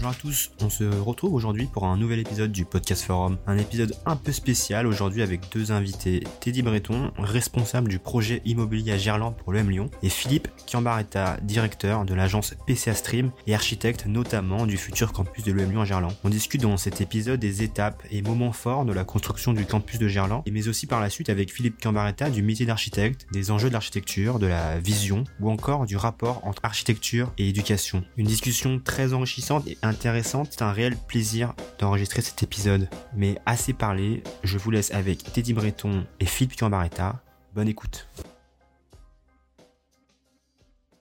Bonjour à tous, on se retrouve aujourd'hui pour un nouvel épisode du Podcast Forum. Un épisode un peu spécial aujourd'hui avec deux invités. Teddy Breton, responsable du projet immobilier à Gerland pour l'EM Lyon, et Philippe Kiambaretta, directeur de l'agence PCA Stream et architecte notamment du futur campus de l'EM Lyon à Gerland. On discute dans cet épisode des étapes et moments forts de la construction du campus de Gerland, mais aussi par la suite avec Philippe Kiambaretta du métier d'architecte, des enjeux de l'architecture, de la vision ou encore du rapport entre architecture et éducation. Une discussion très enrichissante et intéressante. C'est un réel plaisir d'enregistrer cet épisode. Mais assez parlé, je vous laisse avec Teddy Breton et Philippe Cambaretta. Bonne écoute.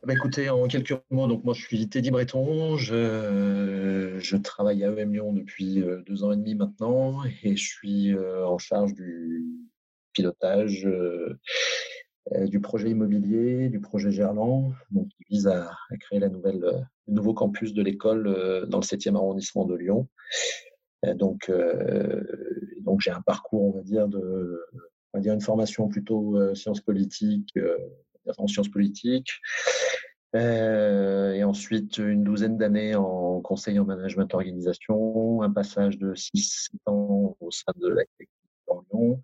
Bah écoutez, en quelques mots, donc moi je suis Teddy Breton, je, je travaille à EM Lyon depuis euh, deux ans et demi maintenant et je suis euh, en charge du pilotage euh, du projet immobilier, du projet Gerland, donc qui vise à, créer nouvelle le nouveau campus de l'école euh, dans le 7e arrondissement de Lyon. donc, euh, j'ai un parcours, on va dire, de, on va dire une formation plutôt euh, sciences politiques, en sciences politiques. et ensuite, une douzaine d'années en conseil en management organisation, un passage de 6 ans au sein de la en Lyon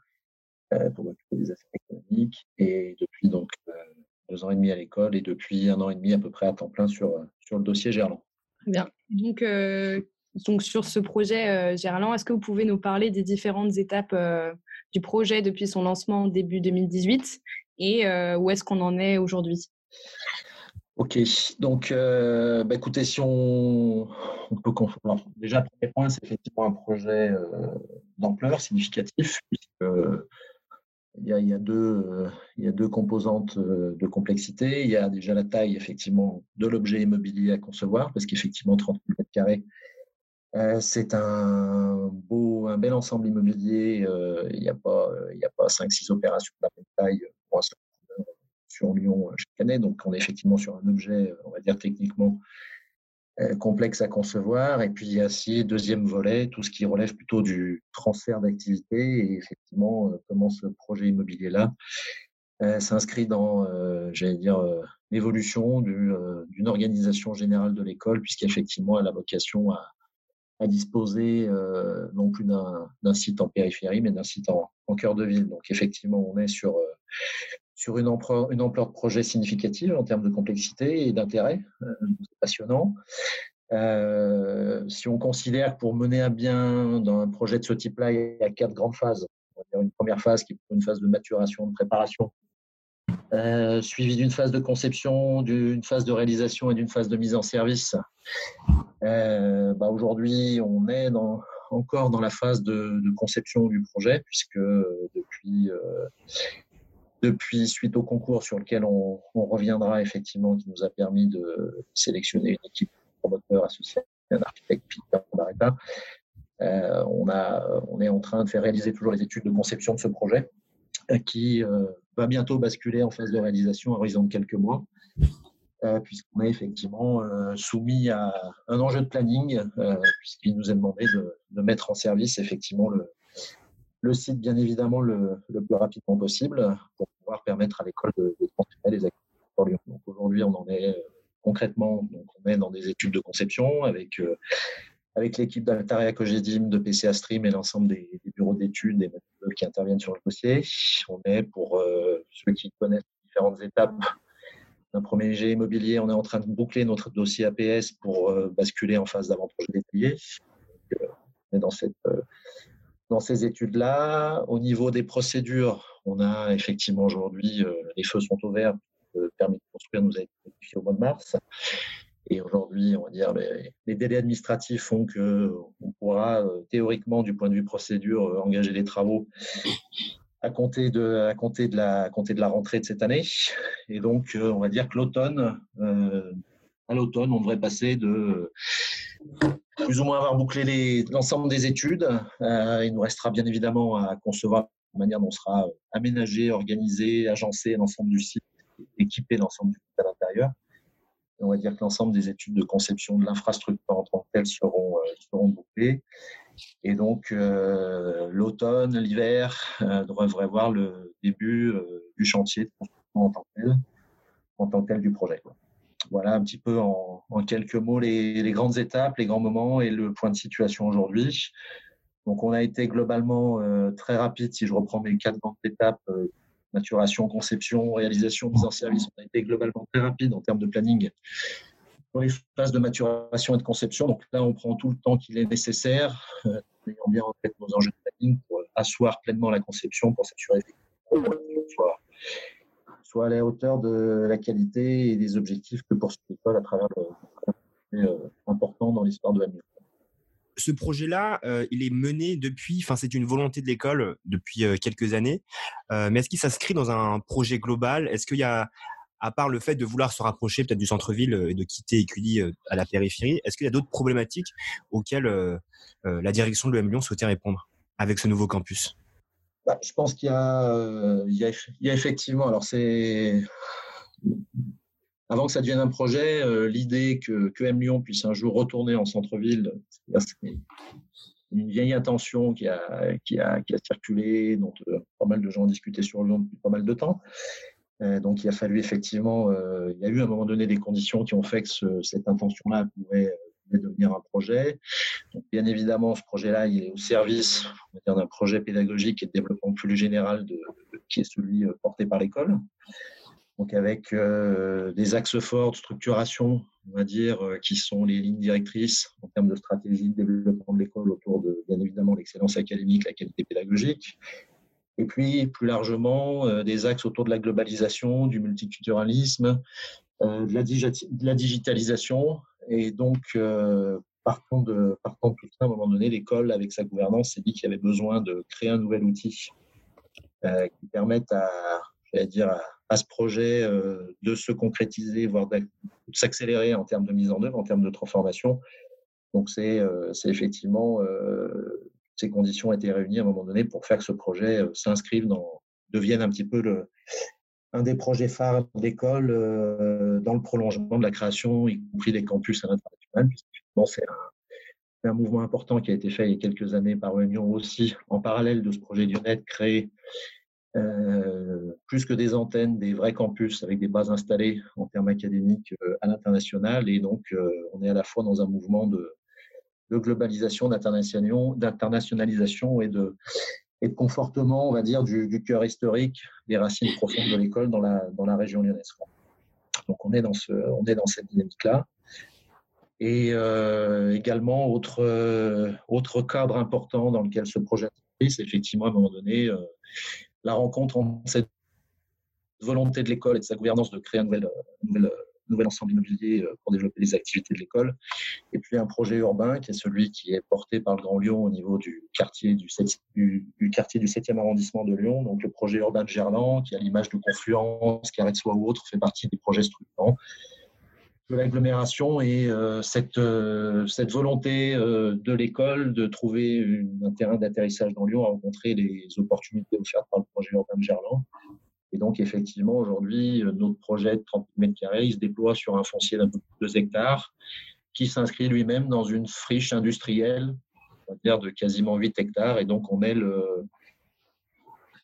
pour m'occuper des affaires économiques. Et depuis donc deux ans et demi à l'école et depuis un an et demi à peu près à temps plein sur, sur le dossier Gerland. Bien. Donc, euh, donc sur ce projet euh, Gerland, est-ce que vous pouvez nous parler des différentes étapes euh, du projet depuis son lancement début 2018 et où est-ce qu'on en est aujourd'hui? Ok, donc bah, écoutez, si on, on peut Alors, déjà, premier point, c'est effectivement un projet d'ampleur significatif, puisque il y, a, il, y a deux, euh, il y a deux composantes euh, de complexité. Il y a déjà la taille, effectivement, de l'objet immobilier à concevoir, parce qu'effectivement, 30 mètres carrés, euh, c'est un beau, un bel ensemble immobilier. il n'y a pas, il pas 5-6 opérations de la même taille sur Lyon chaque année. Donc, on est effectivement sur un objet, on va dire techniquement complexe à concevoir. Et puis il y a aussi deuxième volet, tout ce qui relève plutôt du transfert d'activité et effectivement euh, comment ce projet immobilier là euh, s'inscrit dans, j'allais dire, l'évolution d'une organisation générale de l'école, puisqu'effectivement elle a vocation à, disposer non plus d'un site en périphérie, mais d'un site en, en, cœur de ville. Donc effectivement, on est sur sur une ampleur, de projet significative en termes de complexité et d'intérêt. Euh, c'est passionnant. Euh, si on considère pour mener à bien un projet de ce type-là, il y a quatre grandes phases. une première phase qui est une phase de maturation, de préparation, euh, suivie d'une phase de conception, d'une phase de réalisation et d'une phase de mise en service. Bah, aujourd'hui, on est encore dans la phase de, conception du projet, puisque depuis depuis, suite au concours sur lequel on, reviendra effectivement, qui nous a permis de sélectionner une équipe de promoteurs associés à un architecte Peter Barretta, euh, on, est en train de faire réaliser toujours les études de conception de ce projet euh, qui euh, va bientôt basculer en phase de réalisation à horizon de quelques mois, puisqu'on est effectivement soumis à un enjeu de planning, puisqu'il nous est demandé de, mettre en service effectivement le, le site, bien évidemment, le, plus rapidement possible pouvoir permettre à l'école de, de transférer les activités. Donc aujourd'hui, on en est euh, concrètement, on est dans des études de conception avec euh, avec l'équipe d'Altaria Cogedim, de PCA Stream et l'ensemble des, bureaux d'études et qui interviennent sur le dossier. On est, pour euh, ceux qui connaissent différentes étapes d'un premier jet immobilier, on est en train de boucler notre dossier APS pour basculer en phase d'avant-projet détaillé. on est dans cette dans ces études-là. Au niveau des procédures, on a effectivement aujourd'hui, euh, les feux sont ouverts. Le permis de construire nous a été notifié au mois de mars. Et aujourd'hui, on va dire, les, délais administratifs font que on pourra euh, théoriquement, du point de vue procédure, euh, engager les travaux à compter de, à compter de la, à compter de la rentrée de cette année. Et donc, on va dire que l'automne, à l'automne, on devrait passer de plus ou moins avoir bouclé l'ensemble des études. Euh, il nous restera bien évidemment à concevoir la manière dont sera aménagé, organisé, agencé l'ensemble du site, équipé l'ensemble du site à l'intérieur. On va dire que l'ensemble des études de conception de l'infrastructure en tant que telle seront, euh, bouclées. Et donc, euh, l'automne, l'hiver devraient voir le début du chantier de construction en tant que tel, en tant que tel du projet. Voilà un petit peu en, quelques mots les, grandes étapes, les grands moments et le point de situation aujourd'hui. Donc, on a été globalement très rapide. Si je reprends mes quatre grandes étapes, maturation, conception, réalisation, mise en service, on a été globalement très rapide en termes de planning dans les phases de maturation et de conception. Donc là, on prend tout le temps qu'il est nécessaire, euh, ayant bien en tête nos enjeux de planning pour asseoir pleinement la conception, pour s'assurer que soit à la hauteur de la qualité et des objectifs que poursuit l'école à travers le euh, important dans l'histoire de la ce projet-là, euh, il est mené depuis, enfin c'est une volonté de l'école depuis quelques années, mais est-ce qu'il s'inscrit dans un projet global? Est-ce qu'il y a à part le fait de vouloir se rapprocher peut-être du centre-ville euh, et de quitter Écully euh, à la périphérie, est-ce qu'il y a d'autres problématiques auxquelles euh, la direction de l'EM Lyon souhaitait répondre avec ce nouveau campus? Bah, Je pense qu'il y, y, a effectivement, alors c'est avant que ça devienne un projet, l'idée que, que M Lyon puisse un jour retourner en centre-ville, c'est une vieille intention qui a, qui a, qui a circulé, dont pas mal de gens ont discuté sur Lyon depuis pas mal de temps. Euh, donc il a fallu effectivement, euh, il y a eu à un moment donné des conditions qui ont fait que cette intention-là pouvait, devenir un projet. Donc, bien évidemment, ce projet-là, est au service d'un projet pédagogique et de développement plus général de, qui est celui euh, porté par l'école. Donc avec des axes forts de structuration, on va dire, qui sont les lignes directrices en termes de stratégie de développement de l'école autour de, bien évidemment, l'excellence académique, la qualité pédagogique, et puis, plus largement, euh, des axes autour de la globalisation, du multiculturalisme, euh, de, la digitalisation. Et donc, euh, partant, de, partant tout ça, à un moment donné, l'école, avec sa gouvernance, s'est dit qu'il y avait besoin de créer un nouvel outil qui permette à, dire, à, ce projet de se concrétiser, voire de s'accélérer en termes de mise en œuvre, en termes de transformation. Donc, c'est effectivement ces conditions été réunies à un moment donné pour faire que ce projet euh, s'inscrive dans, devienne un petit peu le, un des projets phares d'école euh, dans le prolongement de la création, y compris des campus à l'international, c'est un, mouvement important qui a été fait il y a quelques années par Réunion aussi, en parallèle de ce projet de créer euh, plus que des antennes, des vrais campus avec des bases installées en termes académiques à l'international. Et donc, on est à la fois dans un mouvement de globalisation, d'internationalisation et de, et de confortement, on va dire, du, cœur historique des racines profondes de l'école dans la, dans la région lyonnaise. Donc on est dans, ce, on est dans cette dynamique-là. Et euh, également, autre, euh, autre cadre important dans lequel ce projet c'est effectivement à un moment donné euh, la rencontre entre cette volonté de l'école et de sa gouvernance de créer un nouvel ensemble immobilier euh, pour développer les activités de l'école. Et puis un projet urbain qui est celui qui est porté par le Grand Lyon au niveau du quartier du, 7, du, quartier du 7e arrondissement de Lyon. Donc le projet urbain de Gerland, qui a l'image de Confluence, Carré de Soie ou autre, fait partie des projets structurants de l'agglomération et euh, cette, euh, cette volonté de l'école de trouver un terrain d'atterrissage dans Lyon a rencontré les opportunités offertes par le projet urbain de Gerland. Et donc, effectivement, aujourd'hui, euh, notre projet de 30 mètres carrés, il se déploie sur un foncier d'un peu plus de 2 hectares, qui s'inscrit lui-même dans une friche industrielle, on va dire de quasiment 8 hectares. Et donc, on est le,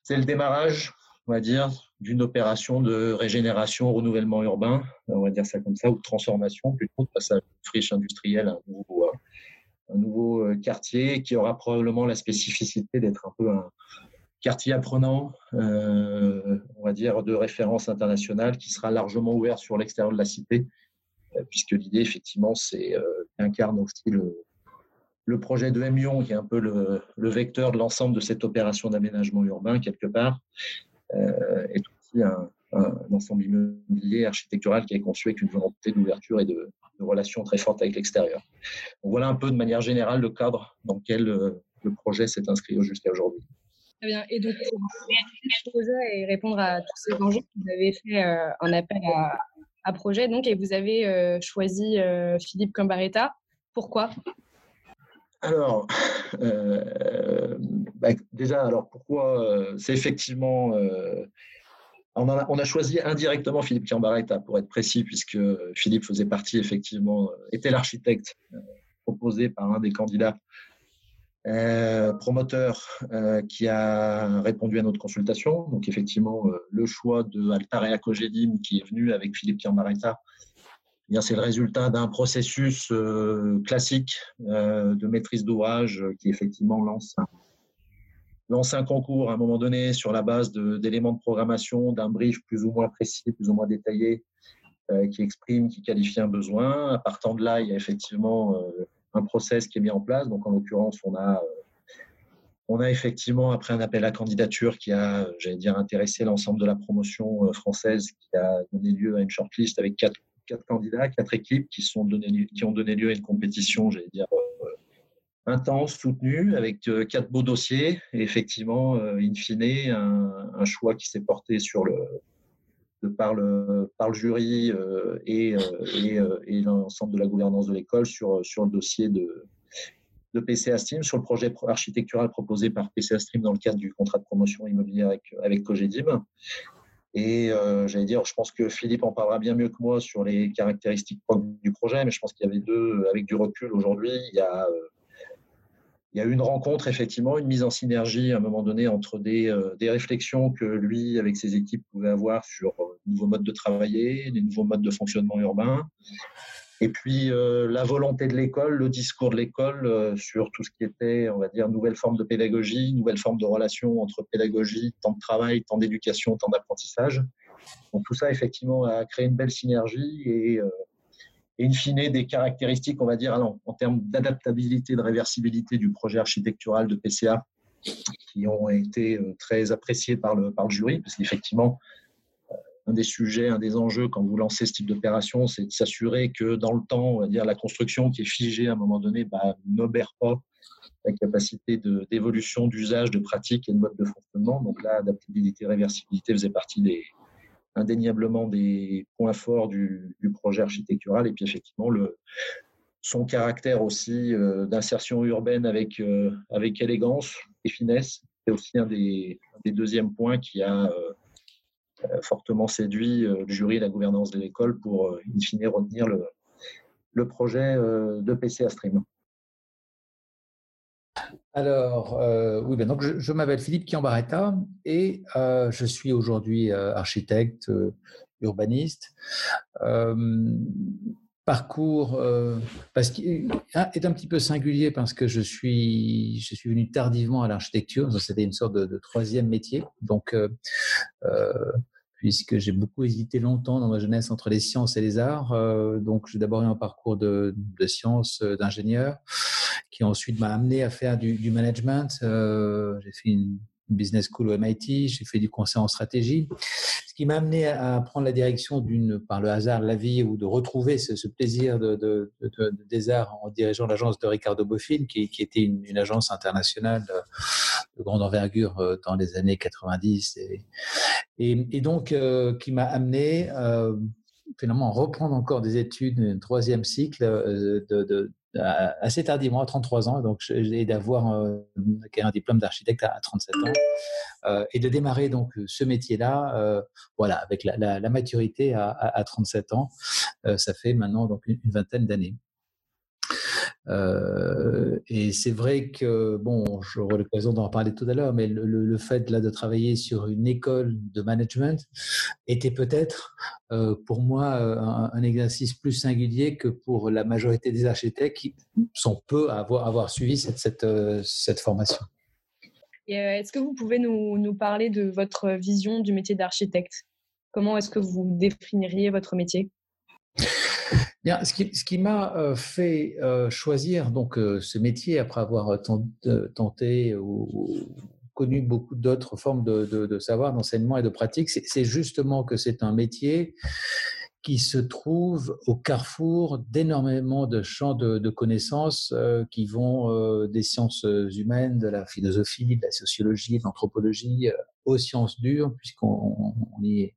c'est le démarrage, on va dire, d'une opération de régénération, renouvellement urbain, on va dire ça comme ça, ou de transformation plutôt, de passage de friche industrielle à un nouveau, euh, un nouveau euh, quartier qui aura probablement la spécificité d'être un peu un, quartier apprenant, euh, on va dire, de référence internationale qui sera largement ouvert sur l'extérieur de la cité, euh, puisque l'idée, effectivement, c'est euh, incarne aussi le, projet de M qui est un peu le, vecteur de l'ensemble de cette opération d'aménagement urbain, quelque part, euh, est aussi un, ensemble immobilier architectural qui est conçu avec une volonté d'ouverture et de relations très fortes avec l'extérieur. voilà un peu de manière générale le cadre dans lequel le projet s'est inscrit jusqu'à aujourd'hui. Très bien. Et donc, pour ce projet et répondre à tous ces enjeux, vous avez fait euh, un appel à, projet donc, et vous avez euh, choisi euh, Philippe Cambaretta. Pourquoi? Alors, bah, déjà, alors pourquoi C'est effectivement, on a, on, a, choisi indirectement Philippe Cambaretta pour être précis, puisque Philippe faisait partie effectivement, était l'architecte proposé par un des candidats euh, promoteur euh, qui a répondu à notre consultation. Donc effectivement, euh, le choix de Altarea Cogedim qui est venu avec Philippe Pierre eh c'est le résultat d'un processus classique de maîtrise d'ouvrage qui effectivement lance un, lance un concours à un moment donné sur la base d'éléments de, programmation, d'un brief plus ou moins précis, plus ou moins détaillé, qui exprime, qui qualifie un besoin. À partant de là, il y a effectivement un process qui est mis en place. Donc, en l'occurrence, on a, euh, on a effectivement, après un appel à candidature qui a, j'allais dire, intéressé l'ensemble de la promotion française, qui a donné lieu à une shortlist avec quatre, quatre candidats, quatre équipes qui, sont donné, qui ont donné lieu à une compétition, j'allais dire, intense, soutenue, avec quatre beaux dossiers. Et effectivement, in fine, un choix qui s'est porté sur le, par le, par le jury euh, et, euh, euh, et, l'ensemble de la gouvernance de l'école sur, sur le dossier de, de PCA Stream, sur le projet architectural proposé par PCA Stream dans le cadre du contrat de promotion immobilière avec, avec Cogedim. Et j'allais dire, je pense que Philippe en parlera bien mieux que moi sur les caractéristiques du projet, mais je pense qu'il y avait deux, avec du recul aujourd'hui, il y a il y a eu une rencontre, effectivement, une mise en synergie à un moment donné entre des, euh, des réflexions que lui, avec ses équipes, pouvait avoir sur euh, de nouveaux modes de travailler, des nouveaux modes de fonctionnement urbain, et puis euh, la volonté de l'école, le discours de l'école sur tout ce qui était, on va dire, nouvelle forme de pédagogie, nouvelle forme de relation entre pédagogie, temps de travail, temps d'éducation, temps d'apprentissage. Donc tout ça, effectivement, a créé une belle synergie et et in fine des caractéristiques, on va dire, en termes d'adaptabilité, de réversibilité du projet architectural de PCA qui ont été euh, très appréciés par le, par le jury, parce qu'effectivement, euh, un des sujets, un des enjeux quand vous lancez ce type d'opération, c'est de s'assurer que dans le temps, on va dire, la construction qui est figée à un moment donné bah, n'obère pas la capacité d'évolution, d'usage, de pratique et de mode de fonctionnement. Donc là, adaptabilité, réversibilité faisait partie des, indéniablement des points forts du, projet architectural et puis effectivement son caractère aussi euh, d'insertion urbaine avec, euh, avec élégance et finesse. C'est aussi un des, deuxièmes points qui a euh, fortement séduit le jury et la gouvernance de l'école pour, in fine, retenir le, le projet de PCA Stream. Alors, euh, oui, ben donc je, m'appelle Philippe Kiambaretta et euh, je suis aujourd'hui euh, architecte, urbaniste. parcours parce est un petit peu singulier parce que je suis, je suis venu tardivement à l'architecture. C'était une sorte de, troisième métier. Donc, puisque j'ai beaucoup hésité longtemps dans ma jeunesse entre les sciences et les arts. donc, j'ai d'abord eu un parcours de, de sciences, d'ingénieur qui ensuite m'a amené à faire du, management. Euh, j'ai fait une business school au MIT, j'ai fait du conseil en stratégie, ce qui m'a amené à prendre la direction d'une, par le hasard de la vie, ou de retrouver ce, plaisir de, de, de, des arts en dirigeant l'agence de Ricardo Boffin, qui, était une, agence internationale de grande envergure euh, dans les années 90, et, donc euh, qui m'a amené euh, finalement reprendre encore des études, un troisième cycle euh, de, assez tardivement, à 33 ans, donc j'ai d'avoir euh, un diplôme d'architecte à 37 ans euh, et de démarrer donc ce métier-là, euh, voilà, avec la, maturité à, à, 37 ans, euh, ça fait maintenant donc une vingtaine d'années. Euh, et c'est vrai que, bon, j'aurai l'occasion d'en parler tout à l'heure, mais le, fait là de travailler sur une école de management était peut-être euh, pour moi un, un, exercice plus singulier que pour la majorité des architectes qui sont peu à avoir, suivi cette, euh, formation. Euh, est-ce que vous pouvez nous, parler de votre vision du métier d'architecte? Comment est-ce que vous définiriez votre métier? Ce qui, m'a euh, fait euh, choisir donc euh, ce métier après avoir tenté ou, connu beaucoup d'autres formes de, savoir, d'enseignement et de pratique, c'est justement que c'est un métier qui se trouve au carrefour d'énormément de champs de, connaissances qui vont des sciences humaines, de la philosophie, de la sociologie, de l'anthropologie, aux sciences dures, puisqu'on on, est,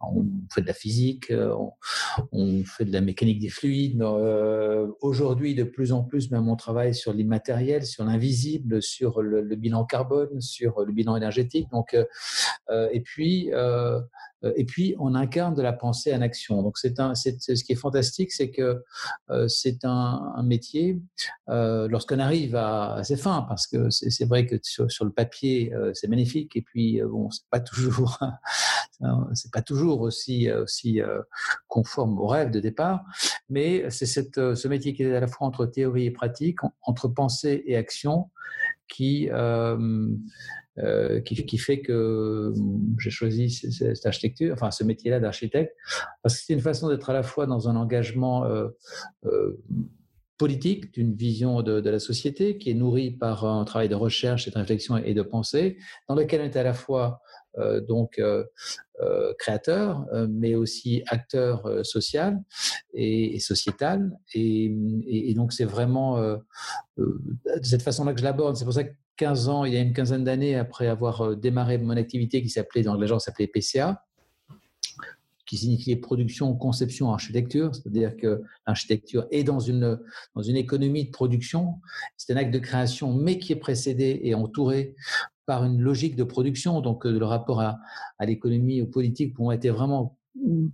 on fait de la physique, on, on, fait de la mécanique des fluides. Aujourd'hui, de plus en plus, même on travaille sur l'immatériel, sur l'invisible, sur le, bilan carbone, sur le bilan énergétique. Donc, et puis euh, et puis on incarne de la pensée en action. Donc c'est un, c'est ce qui est fantastique, c'est que euh, c'est un, métier euh, lorsqu'on arrive à, ses fins, parce que c'est vrai que sur, le papier euh, c'est magnifique, et puis euh, bon c'est pas toujours c'est pas toujours aussi aussi conforme au rêve de départ, mais c'est cette ce métier qui est à la fois entre théorie et pratique, entre pensée et action, qui euh, qui, fait que j'ai choisi cette architecture, enfin ce métier-là d'architecte, parce que c'est une façon d'être à la fois dans un engagement euh, euh, politique d'une vision de, la société qui est nourrie par un travail de recherche et de réflexion et de pensée, dans lequel on est à la fois euh, donc euh, euh, créateur, mais aussi acteur social et, sociétal. Et, donc c'est vraiment de cette façon-là que je l'aborde. C'est pour ça que 15 ans, il y a une quinzaine d'années, après avoir démarré mon activité qui s'appelait, dans l'agence s'appelait PCA, qui signifiait production, conception, architecture, c'est-à-dire que l'architecture est dans une, dans une économie de production, c'est un acte de création, mais qui est précédé et entouré par une logique de production, donc euh, le rapport à, à l'économie, aux politiques pour être vraiment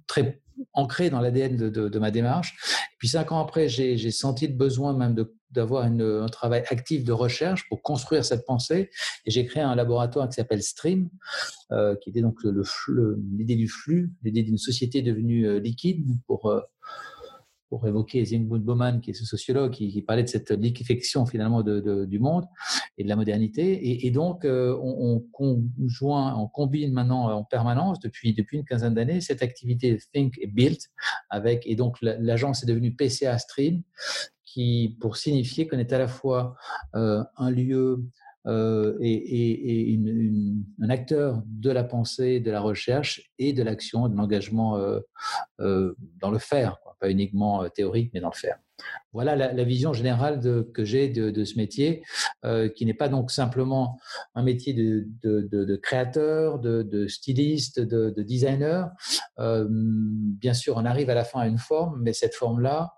très ancré dans l'ADN de, de, de, ma démarche. Et puis cinq ans après, j'ai senti le besoin même de d'avoir un travail actif de recherche pour construire cette pensée. Et j'ai créé un laboratoire qui s'appelle Stream, euh, qui était donc l'idée du flux, l'idée d'une société devenue euh, liquide pour, euh, pour évoquer Zygmunt Bauman, qui est ce sociologue qui, parlait de cette liquéfaction finalement de, du monde et de la modernité. Et, donc, euh, on, conjoint, on combine maintenant en permanence depuis, depuis une quinzaine d'années cette activité Think et Build avec, et donc l'agence est devenue PCA Stream, qui, pour signifier qu'on est à la fois euh, un lieu euh, et, un acteur de la pensée, de la recherche et de l'action, de l'engagement euh, dans le faire, pas uniquement théorique, mais dans le faire. Voilà la, vision générale que j'ai de, ce métier, qui n'est pas donc simplement un métier de créateur, de, styliste, de, designer. bien sûr, on arrive à la fin à une forme, mais cette forme-là,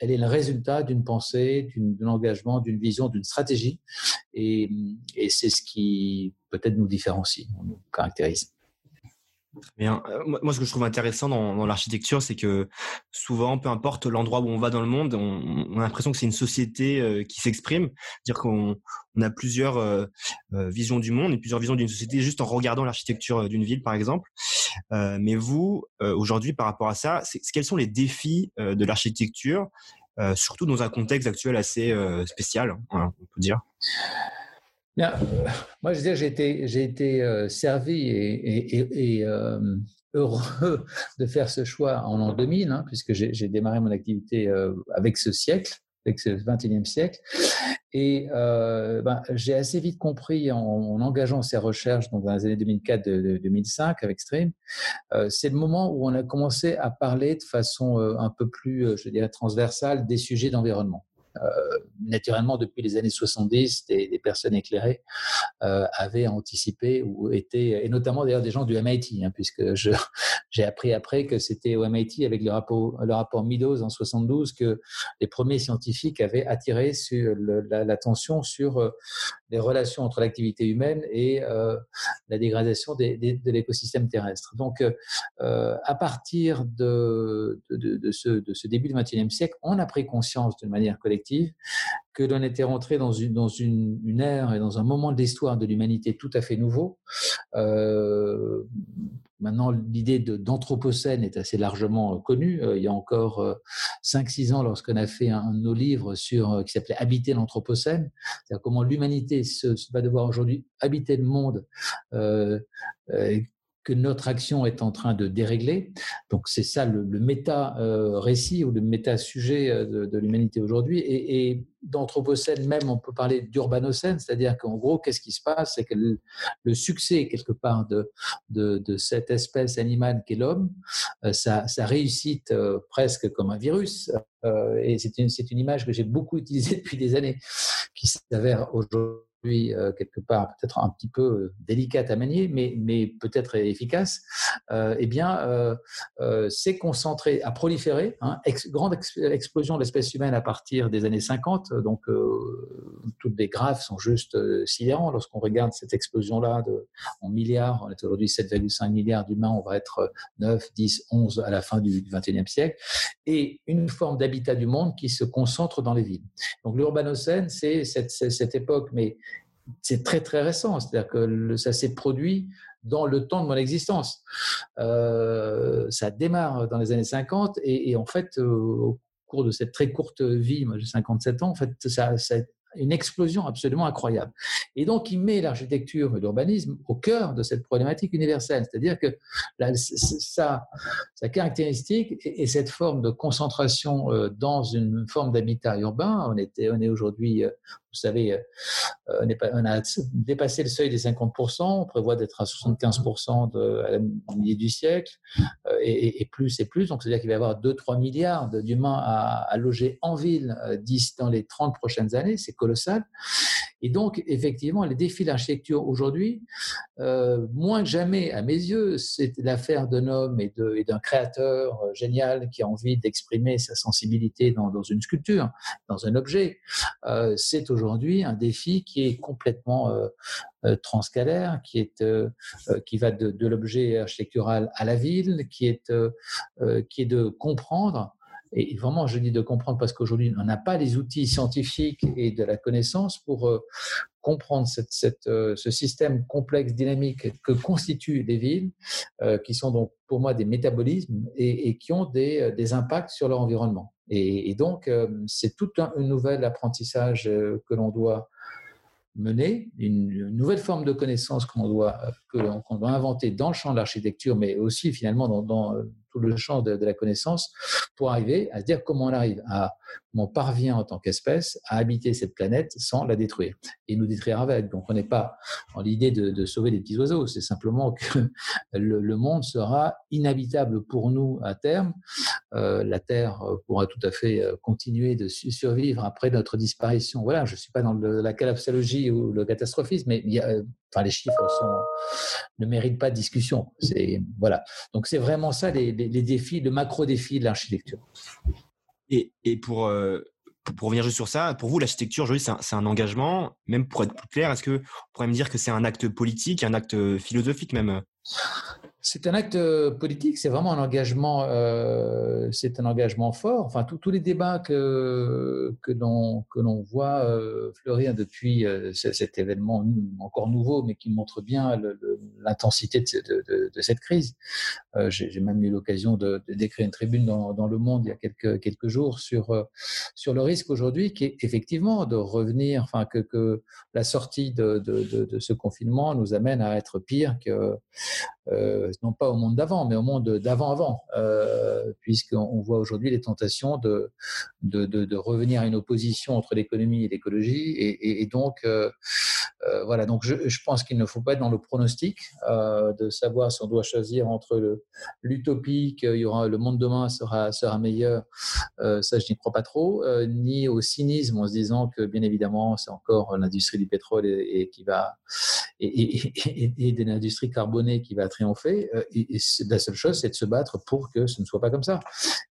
elle est le résultat d'une pensée, d'un engagement, d'une vision, d'une stratégie. Et, et c'est ce qui peut-être nous différencie, nous caractérise. Bien. Euh, moi, ce que je trouve intéressant dans, l'architecture, c'est que souvent, peu importe l'endroit où on va dans le monde, on, a l'impression que c'est une société euh, qui s'exprime. C'est-à-dire qu'on on a plusieurs euh, visions du monde et plusieurs visions d'une société juste en regardant l'architecture d'une ville, par exemple. Mais vous, aujourd'hui, par rapport à ça, quels sont les défis de l'architecture, surtout dans un contexte actuel assez spécial, hein, on peut dire? Bien, moi, je veux dire, j'ai été, euh, servi et, euh, heureux de faire ce choix en l'an 2000, hein, puisque j'ai démarré mon activité euh, avec ce siècle, avec ce 21e siècle. Et euh, ben, j'ai assez vite compris en, en, engageant ces recherches dans les années 2004-2005 avec Stream, euh, c'est le moment où on a commencé à parler de façon un peu plus, je dirais, transversale des sujets d'environnement. Euh, naturellement, depuis les années 70, des, des personnes éclairées euh, avaient anticipé ou étaient, et notamment d'ailleurs des gens du MIT, hein, puisque j'ai appris après que c'était au MIT avec le rapport, le Meadows en 72 que les premiers scientifiques avaient attiré l'attention la, sur euh, les relations entre l'activité humaine et la dégradation de l'écosystème terrestre. Donc, à partir de, ce, de ce début du XXIe siècle, on a pris conscience d'une manière collective que l'on était rentré dans une, dans une, une ère et dans un moment de l'histoire de l'humanité tout à fait nouveau. Euh, maintenant, l'idée d'anthropocène est assez largement euh, connue. Euh, il y a encore euh, 5-6 ans, lorsqu'on a fait un, de nos livres sur, euh, qui s'appelait Habiter l'anthropocène, c'est-à-dire comment l'humanité va devoir aujourd'hui habiter le monde euh, que notre action est en train de dérégler. Donc c'est ça le, méta-récit euh, ou le méta-sujet euh, de, l'humanité aujourd'hui. Et, et d'anthropocène même, on peut parler d'urbanocène, c'est-à-dire qu'en gros, qu'est-ce qui se passe? C'est que le, succès quelque part de, cette espèce animale qu'est l'homme, ça, euh, presque comme un virus. Et c'est une image que j'ai beaucoup utilisée depuis des années, qui s'avère aujourd'hui euh, quelque part peut-être un petit peu euh, délicate à manier, mais, mais peut-être efficace, euh, eh bien, euh, euh, s'est concentré, à proliférer. Hein, grande ex, explosion de l'espèce humaine à partir des années 50, donc euh, toutes les graphes sont juste sidérants lorsqu'on regarde cette explosion-là en milliards. On est aujourd'hui 7,5 milliards d'humains, on va être 9, 10, 11 à la fin du, du 21e siècle, et une forme d'habitat du monde qui se concentre dans les villes. Donc l'urbanocène, c'est cette, cette, époque, mais c'est très très récent, c'est-à-dire que ça s'est produit dans le temps de mon existence. ça démarre dans les années 50 et, en fait, au cours de cette très courte vie, moi j'ai 57 ans, en fait, ça, ça une explosion absolument incroyable. Et donc, il met l'architecture et l'urbanisme au cœur de cette problématique universelle. C'est-à-dire que sa, caractéristique est, cette forme de concentration euh, dans une forme d'habitat urbain. On, était, on est aujourd'hui, euh, vous savez, euh, on, a dépassé le seuil des 50%, on prévoit d'être à 75% de, à la milieu du siècle, et, plus et plus. Donc, c'est-à-dire qu'il va y avoir 2-3 milliards d'humains à, à, loger en ville dans les 30 prochaines années. C'est colossal. Et donc, effectivement, les défis de l'architecture aujourd'hui, euh, moins que jamais, à mes yeux, c'est l'affaire d'un homme et d'un créateur euh, génial qui a envie d'exprimer sa sensibilité dans, une sculpture, dans un objet. Euh, c'est aujourd'hui un défi qui est complètement transcalaire, qui, est, qui va de, de l'objet architectural à la ville, qui est, qui est de comprendre et vraiment, je dis de comprendre parce qu'aujourd'hui, on n'a pas les outils scientifiques et de la connaissance pour euh, comprendre euh, ce système complexe, dynamique que constituent les villes, euh, qui sont donc pour moi des métabolismes et, qui ont des, impacts sur leur environnement. Et, donc, c'est tout un, nouvel apprentissage que l'on doit mener, une, nouvelle forme de connaissance qu'on doit, qu'on doit inventer dans le champ de l'architecture, mais aussi finalement dans tout le champ de, la connaissance pour arriver à se dire comment on arrive à on parvient en tant qu'espèce à habiter cette planète sans la détruire et nous détruire avec. Donc on n'est pas dans l'idée de, sauver des petits oiseaux, c'est simplement que le, monde sera inhabitable pour nous à terme. Euh, la Terre pourra tout à fait euh, continuer de survivre après notre disparition. Voilà, je ne suis pas dans la collapsologie ou le catastrophisme, mais euh, enfin, les chiffres ne méritent pas de discussion. Voilà. Donc c'est vraiment ça les, les défis, le macro défi de l'architecture. Et, et pour, euh, pour, revenir juste sur ça, pour vous, l'architecture, c'est un, engagement. Même pour être plus clair, est-ce que on pourrait me dire que c'est un acte politique, un acte philosophique même? C'est un acte euh, politique, c'est vraiment un engagement, euh, c'est un engagement fort. Enfin, tous les débats que que l'on que l'on voit euh, fleurir depuis cet événement encore nouveau, mais qui montre bien l'intensité de, de, cette crise. J'ai même eu l'occasion de, d'écrire une tribune dans, dans, Le Monde il y a quelques quelques jours sur sur le risque aujourd'hui, qui est effectivement de revenir, enfin que que la sortie de, de, ce confinement nous amène à être pire que euh, non pas au monde d'avant, mais au monde d'avant-avant, euh, puisqu'on voit aujourd'hui les tentations de, de, revenir à une opposition entre l'économie et l'écologie, et, donc euh, euh, voilà. Donc je, pense qu'il ne faut pas être dans le pronostic de savoir si on doit choisir entre l'utopie qu'il y aura le monde demain sera sera meilleur, ça je n'y crois pas trop, ni au cynisme en se disant que bien évidemment c'est encore l'industrie du pétrole et, qui va et, et, et, de l'industrie carbonée qui va triompher. Euh, et, la seule chose, c'est de se battre pour que ce ne soit pas comme ça.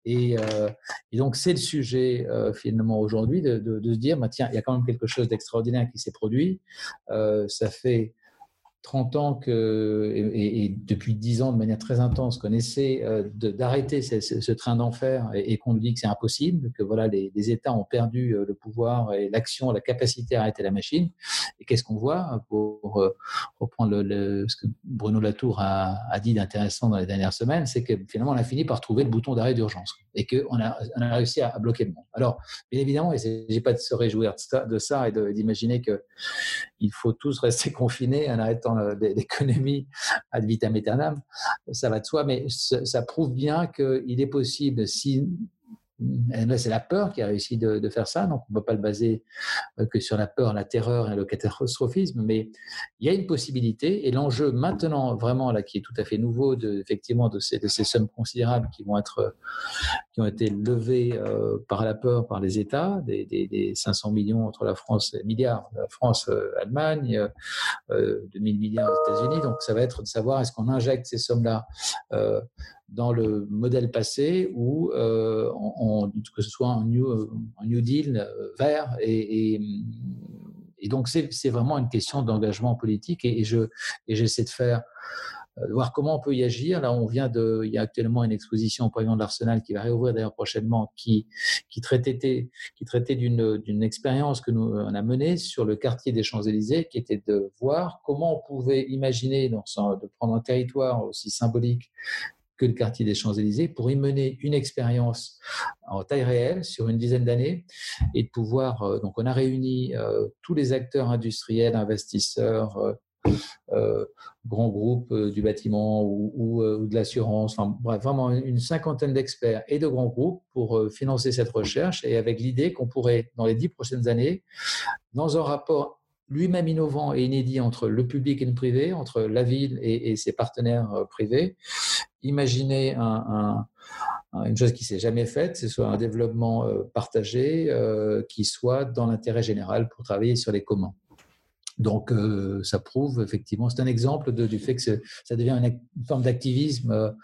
Et, euh, donc, c'est le sujet euh, finalement aujourd'hui de, se dire, bah, tiens, il y a quand même quelque chose d'extraordinaire qui s'est produit. ça fait 30 ans que, et, depuis 10 ans de manière très intense qu'on essaie euh, d'arrêter ce, train d'enfer et, qu'on nous dit que c'est impossible, que voilà les, États ont perdu euh, le pouvoir et l'action, la capacité à arrêter la machine. Et qu'est-ce qu'on voit pour euh, reprendre le, ce que Bruno Latour a, dit d'intéressant dans les dernières semaines, c'est que finalement on a fini par trouver le bouton d'arrêt d'urgence et qu'on a, on a réussi à, bloquer le monde. Alors bien évidemment, ne s'agit pas de se réjouir de ça, et d'imaginer que il faut tous rester confinés en arrêtant l'économie ad vitam aeternam, ça va de soi, mais ça prouve bien qu'il est possible, si c'est la peur qui a réussi de, faire ça, donc on ne peut pas le baser euh, que sur la peur, la terreur et le catastrophisme, mais il y a une possibilité, et l'enjeu maintenant, vraiment, là, qui est tout à fait nouveau, de, effectivement, de ces sommes considérables qui vont être, ont été levées euh, par la peur, par les États, des, des, 500 millions entre la France, milliards, la France, euh, Allemagne, euh, 2000 milliards aux États-Unis, donc ça va être de savoir est-ce qu'on injecte ces sommes-là dans le modèle passé ou euh, que ce soit un New, Deal euh, vert. Et donc, c'est vraiment une question d'engagement politique. Et, et j'essaie de faire de voir comment on peut y agir. Là, on vient de, il y a actuellement une exposition au pavillon de l'Arsenal qui va réouvrir d'ailleurs prochainement, qui, qui traitait, qui traitait d'une, d'une expérience que nous on a menée sur le quartier des Champs-Élysées, qui était de voir comment on pouvait imaginer, dans, de prendre un territoire aussi symbolique que le quartier des Champs-Élysées pour y mener une expérience en taille réelle sur une dizaine d'années et de pouvoir. Euh, donc, on a réuni euh, tous les acteurs industriels, investisseurs, euh, grands groupes du bâtiment ou, de l'assurance, enfin bref, vraiment une cinquantaine d'experts et de grands groupes pour financer cette recherche et avec l'idée qu'on pourrait, dans les dix prochaines années, dans un rapport lui-même innovant et inédit entre le public et le privé, entre la ville et, ses partenaires euh, privés. Imaginez une chose qui s'est jamais faite, ce soit un développement euh, partagé euh, qui soit dans l'intérêt général pour travailler sur les communs. Donc, ça prouve effectivement, c'est un exemple du fait que ça devient une, forme d'activisme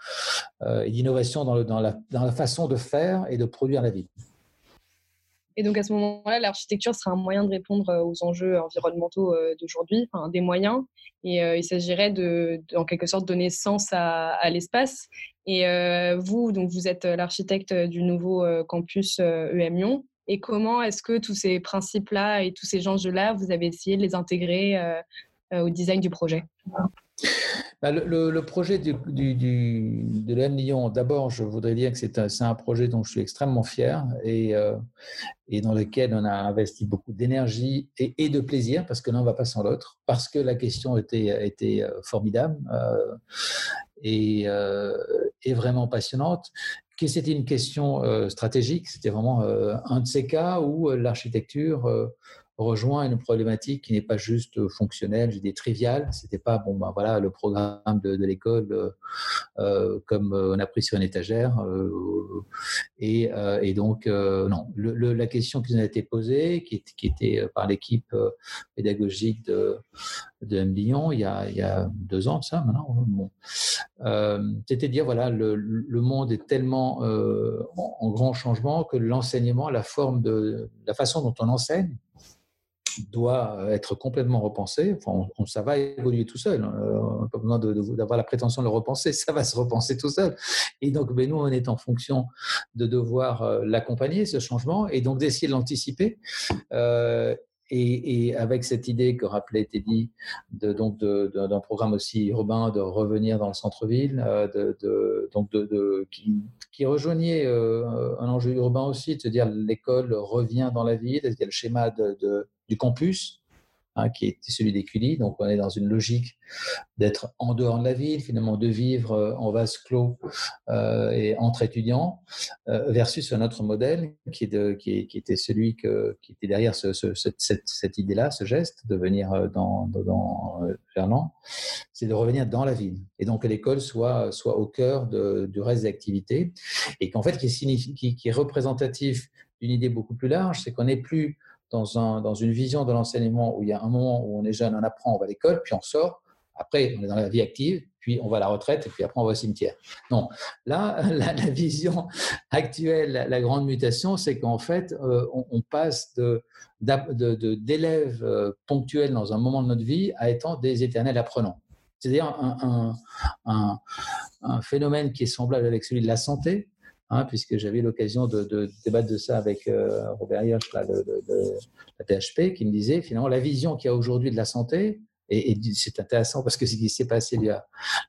et d'innovation dans, la, façon de faire et de produire la ville. Et donc à ce moment-là, l'architecture sera un moyen de répondre euh, aux enjeux environnementaux euh, d'aujourd'hui, enfin, des moyens. Et euh, il s'agirait de, en quelque sorte, donner sens à, l'espace. Et vous, donc vous êtes l'architecte du nouveau campus EM Lyon. Et comment est-ce que tous ces principes-là et tous ces enjeux-là, vous avez essayé de les intégrer au design du projet? Bah, le, projet de l'EM Lyon, d'abord, je voudrais dire que c'est un, projet dont je suis extrêmement fier et, euh, dans lequel on a investi beaucoup d'énergie et, de plaisir, parce que l'un ne va pas sans l'autre, parce que la question était, euh, formidable euh, et, et, vraiment passionnante, c'était une question stratégique, c'était vraiment un de ces cas où l'architecture rejoint une problématique qui n'est pas juste fonctionnelle, je dis triviale. C'était pas bon, ben voilà, le programme de, l'école euh, euh comme on a pris sur une étagère. Euh, et, euh, donc non, la question qui nous a été posée, qui était par l'équipe pédagogique de, de M. Lyon il y, a, deux ans, ça maintenant. Bon. C'était dire voilà, le, le, monde est tellement en, en grand changement que l'enseignement, la forme de la façon dont on enseigne doit être complètement repensé. Enfin, ça va évoluer tout seul. Hein. Euh, on n'a pas besoin d'avoir la prétention de le repenser, ça va se repenser tout seul. Et donc, ben, nous, on est en fonction de devoir euh, l'accompagner, ce changement, et donc d'essayer de l'anticiper. Euh, et, avec cette idée que rappelait Teddy, de, donc d'un programme aussi urbain de revenir dans le centre-ville, de, donc qui, rejoignait un enjeu urbain aussi, de se dire l'école revient dans la ville, il y a le schéma du campus, hein, qui est celui des. Donc, on est dans une logique d'être en dehors de la ville, finalement, de vivre euh, en vase clos euh, et entre étudiants, euh, versus un autre modèle qui, était celui qui était derrière ce, cette, idée-là, ce geste de venir dans, dans c'est de revenir dans la ville. Et donc, que l'école soit, soit au cœur de, du reste des activités et qu'en fait, qui est représentatif d'une idée beaucoup plus large, c'est qu'on n'est plus dans, un, dans une vision de l'enseignement où il y a un moment où on est jeune, on apprend, on va à l'école, puis on sort. Après, on est dans la vie active, puis on va à la retraite, et puis après, on va au cimetière. Non, là, la, vision actuelle, la, grande mutation, c'est qu'en fait, euh, on, passe d'élèves euh, ponctuels dans un moment de notre vie à étant des éternels apprenants. C'est-à-dire un, un, phénomène qui est semblable avec celui de la santé, Hein, puisque j'avais l'occasion de, débattre de ça avec euh, Robert Hirsch de, la THP, qui me disait finalement la vision qu'il y a aujourd'hui de la santé, et, c'est intéressant parce que ce qui s'est passé y a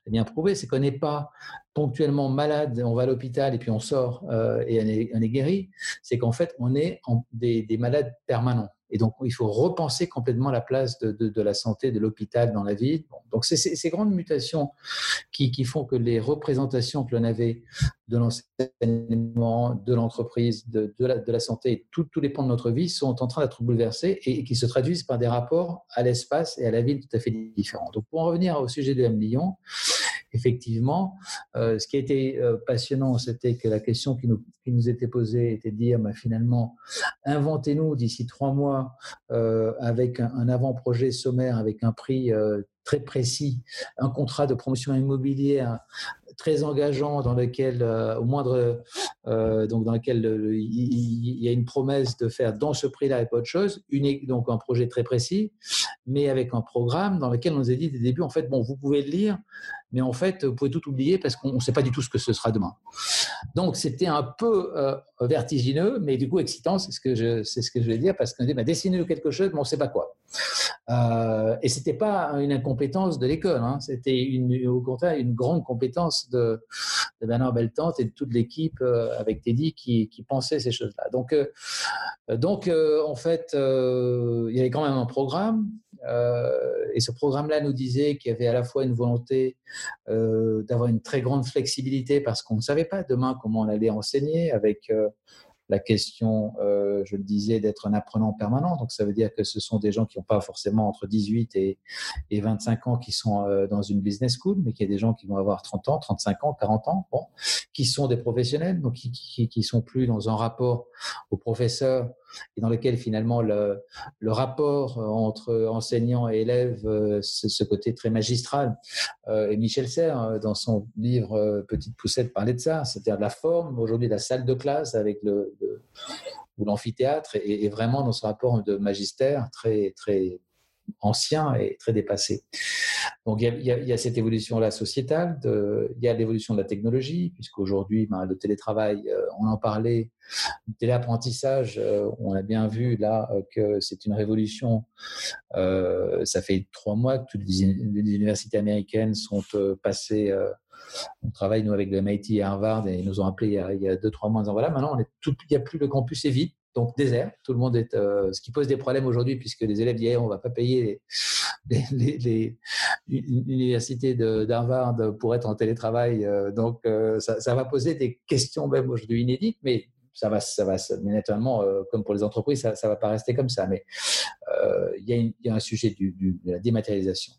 bien prouvé, c'est qu'on n'est pas ponctuellement malade, on va à l'hôpital et puis on sort euh, et on est, guéri, c'est qu'en fait on est des malades permanents. Et donc, il faut repenser complètement la place de, la santé, de l'hôpital dans la ville. donc, c'est ces grandes mutations qui, font que les représentations que l'on avait de l'enseignement, de l'entreprise, de, la, de la santé, tous les pans de notre vie sont en train d'être bouleversés et, qui se traduisent par des rapports à l'espace et à la ville tout à fait différents. Donc, pour en revenir au sujet de M. Lyon, effectivement, euh, ce qui été euh, passionnant, c'était que la question qui nous, qui nous était posée était de dire, bah, finalement, inventez-nous d'ici trois mois euh, avec un, avant-projet sommaire, avec un prix très précis, un contrat de promotion immobilière très engageant dans lequel, au moindre, donc dans lequel il, y a une promesse de faire dans ce prix-là et pas autre chose, donc un projet très précis, mais avec un programme dans lequel on nous a dit dès le début, en fait, bon, vous pouvez le lire, mais en fait, vous pouvez tout oublier parce qu'on ne sait pas du tout ce que ce sera demain. Donc, c'était un peu euh, vertigineux, mais du coup excitant, c'est ce que je, c'est ce que je vais dire, parce qu'on dit, bah, dessinez-nous quelque chose, mais on ne sait pas quoi. Euh, et c'était pas une incompétence de l'école, hein. c'était au contraire une grande compétence de, de Bernard Beltante et de toute l'équipe euh, avec Teddy qui, qui pensait ces choses-là. Donc, euh, donc en fait, il y avait quand même un programme. Et ce programme-là nous disait qu'il y avait à la fois une volonté d'avoir une très grande flexibilité parce qu'on ne savait pas demain comment on allait enseigner avec la question, euh, je le disais, d'être un apprenant permanent. Donc, ça veut dire que ce sont des gens qui n'ont pas forcément entre 18 et, 25 ans qui sont euh, dans une business school, mais qu'il y a des gens qui vont avoir 30 ans, 35 ans, 40 ans, bon, qui sont des professionnels, donc qui, qui, qui sont plus dans un rapport au professeur et dans lequel finalement le, le rapport entre enseignant et élève, c'est ce côté très magistral. Euh, et Michel Serres, dans son livre Petite poussette, parlait de ça, c'est-à-dire de la forme, aujourd'hui la salle de classe avec le, ou l'amphithéâtre, et, vraiment dans ce rapport de magistère très, très ancien et très dépassé. Donc il y a, cette évolution-là sociétale, il y a l'évolution de la technologie, puisqu'aujourd'hui, ben, le télétravail, euh, on en parlait, le téléapprentissage, euh, on a bien vu là euh, que c'est une révolution. ça fait trois mois que toutes les, universités américaines sont passées on travaille, nous, avec le MIT et Harvard, et ils nous ont appelé il y a, deux, trois mois en disant voilà, maintenant, il n'y a plus le campus est vide, donc désert. Tout le monde est, euh, ce qui pose des problèmes aujourd'hui puisque les élèves d'hier, on va pas payer les, l'université d'Harvard pour être en télétravail. Euh, donc euh, ça, va poser des questions même aujourd'hui inédites, mais ça va, ça va, mais naturellement, euh, comme pour les entreprises, ça ne va pas rester comme ça. Mais euh, il y, a un sujet du, de la dématérialisation.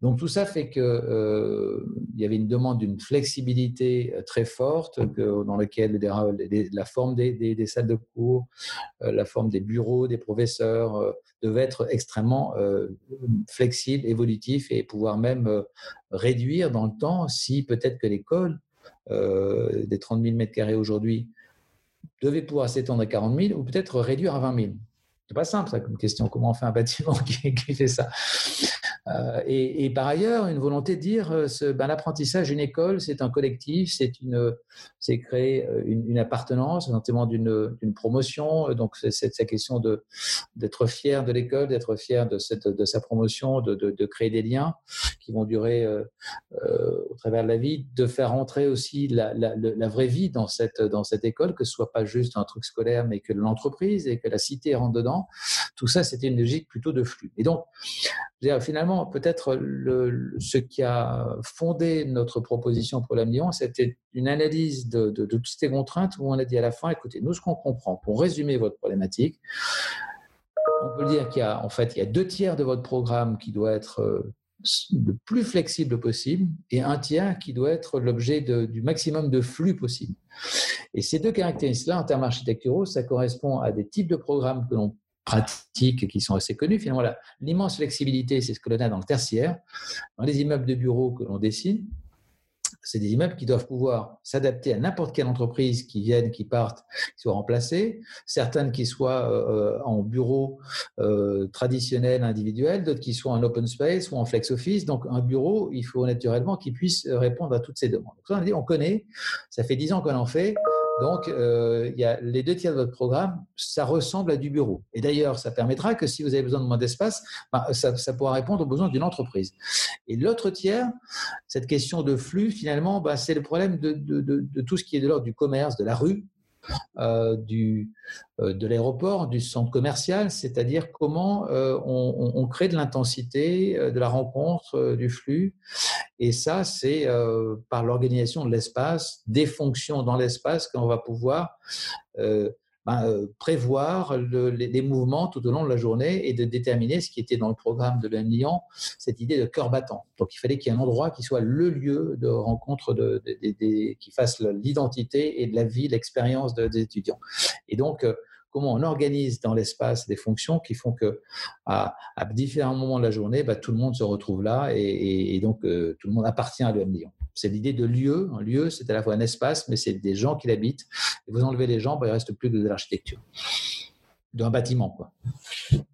Donc tout ça fait que euh, il y avait une demande d'une flexibilité très forte dans laquelle la forme des, des, salles de cours, la forme des bureaux des professeurs devait être extrêmement flexible, évolutif et pouvoir même réduire dans le temps si peut-être que l'école des 30 000 mètres carrés aujourd'hui devait pouvoir s'étendre à 40 000 ou peut-être réduire à 20 000 C'est pas simple ça comme question. Comment on fait un bâtiment qui, qui fait ça? Euh, et, par ailleurs, une volonté de dire euh, ce, ben, l'apprentissage, une école, c'est un collectif, c'est créer euh, une, appartenance, notamment d'une, d'une promotion. Donc c'est, c'est cette question d'être fier de l'école, d'être fier de cette de sa promotion, de, de, créer des liens qui vont durer au travers de la vie, de faire entrer aussi la, la, vraie vie dans cette dans cette école, que ce soit pas juste un truc scolaire, mais que l'entreprise et que la cité rentre dedans. Tout ça, c'était une logique plutôt de flux. Et donc finalement, peut-être ce qui a fondé notre proposition pour la c'était une analyse de, toutes ces contraintes où on a dit à la fin, écoutez, nous, ce qu'on comprend, pour résumer votre problématique, on peut dire qu'il y a, en fait, il y a deux tiers de votre programme qui doit être euh, le plus flexible possible et un tiers qui doit être l'objet du maximum de flux possible. Et ces deux caractéristiques-là, en termes architecturaux, ça correspond à des types de programmes que l'on pratiques qui sont assez connues. Finalement, l'immense flexibilité, c'est ce que l'on a dans le tertiaire. Dans les immeubles de bureaux que l'on dessine, c'est des immeubles qui doivent pouvoir s'adapter à n'importe quelle entreprise qui vienne, qui parte, qui soit remplacée. Certaines qui soient euh, en bureau euh, traditionnel, individuel, d'autres qui soient en open space ou en flex office. Donc, un bureau, il faut naturellement qu'il puisse répondre à toutes ces demandes. Donc, ça, on, dit, on connaît, ça fait dix ans qu'on en fait. Donc, euh, il y a les deux tiers de votre programme, ça ressemble à du bureau. Et d'ailleurs, ça permettra que si vous avez besoin de moins d'espace, ben, ça, pourra répondre aux besoins d'une entreprise. Et l'autre tiers, cette question de flux, finalement, ben, c'est le problème de, tout ce qui est de l'ordre du commerce, de la rue, euh, du, euh, de l'aéroport, du centre commercial, c'est-à-dire comment euh, on, crée de l'intensité, de la rencontre, du flux. Et ça, c'est par l'organisation de l'espace, des fonctions dans l'espace qu'on va pouvoir ben, euh, prévoir les, mouvements tout au long de la journée et de déterminer ce qui était dans le programme de Lyon, cette idée de cœur battant. Donc il fallait qu'il y ait un endroit qui soit le lieu de rencontre, de, qui fasse l'identité et de la vie, l'expérience des étudiants. Et donc, euh, comment on organise dans l'espace des fonctions qui font que à, différents moments de la journée, bah, tout le monde se retrouve là et, donc euh, tout le monde appartient à l'UM Lyon. C'est l'idée de lieu. Un lieu, c'est à la fois un espace, mais c'est des gens qui l'habitent. Et vous enlevez les gens, bah, il ne reste plus que de l'architecture. D'un bâtiment. Quoi.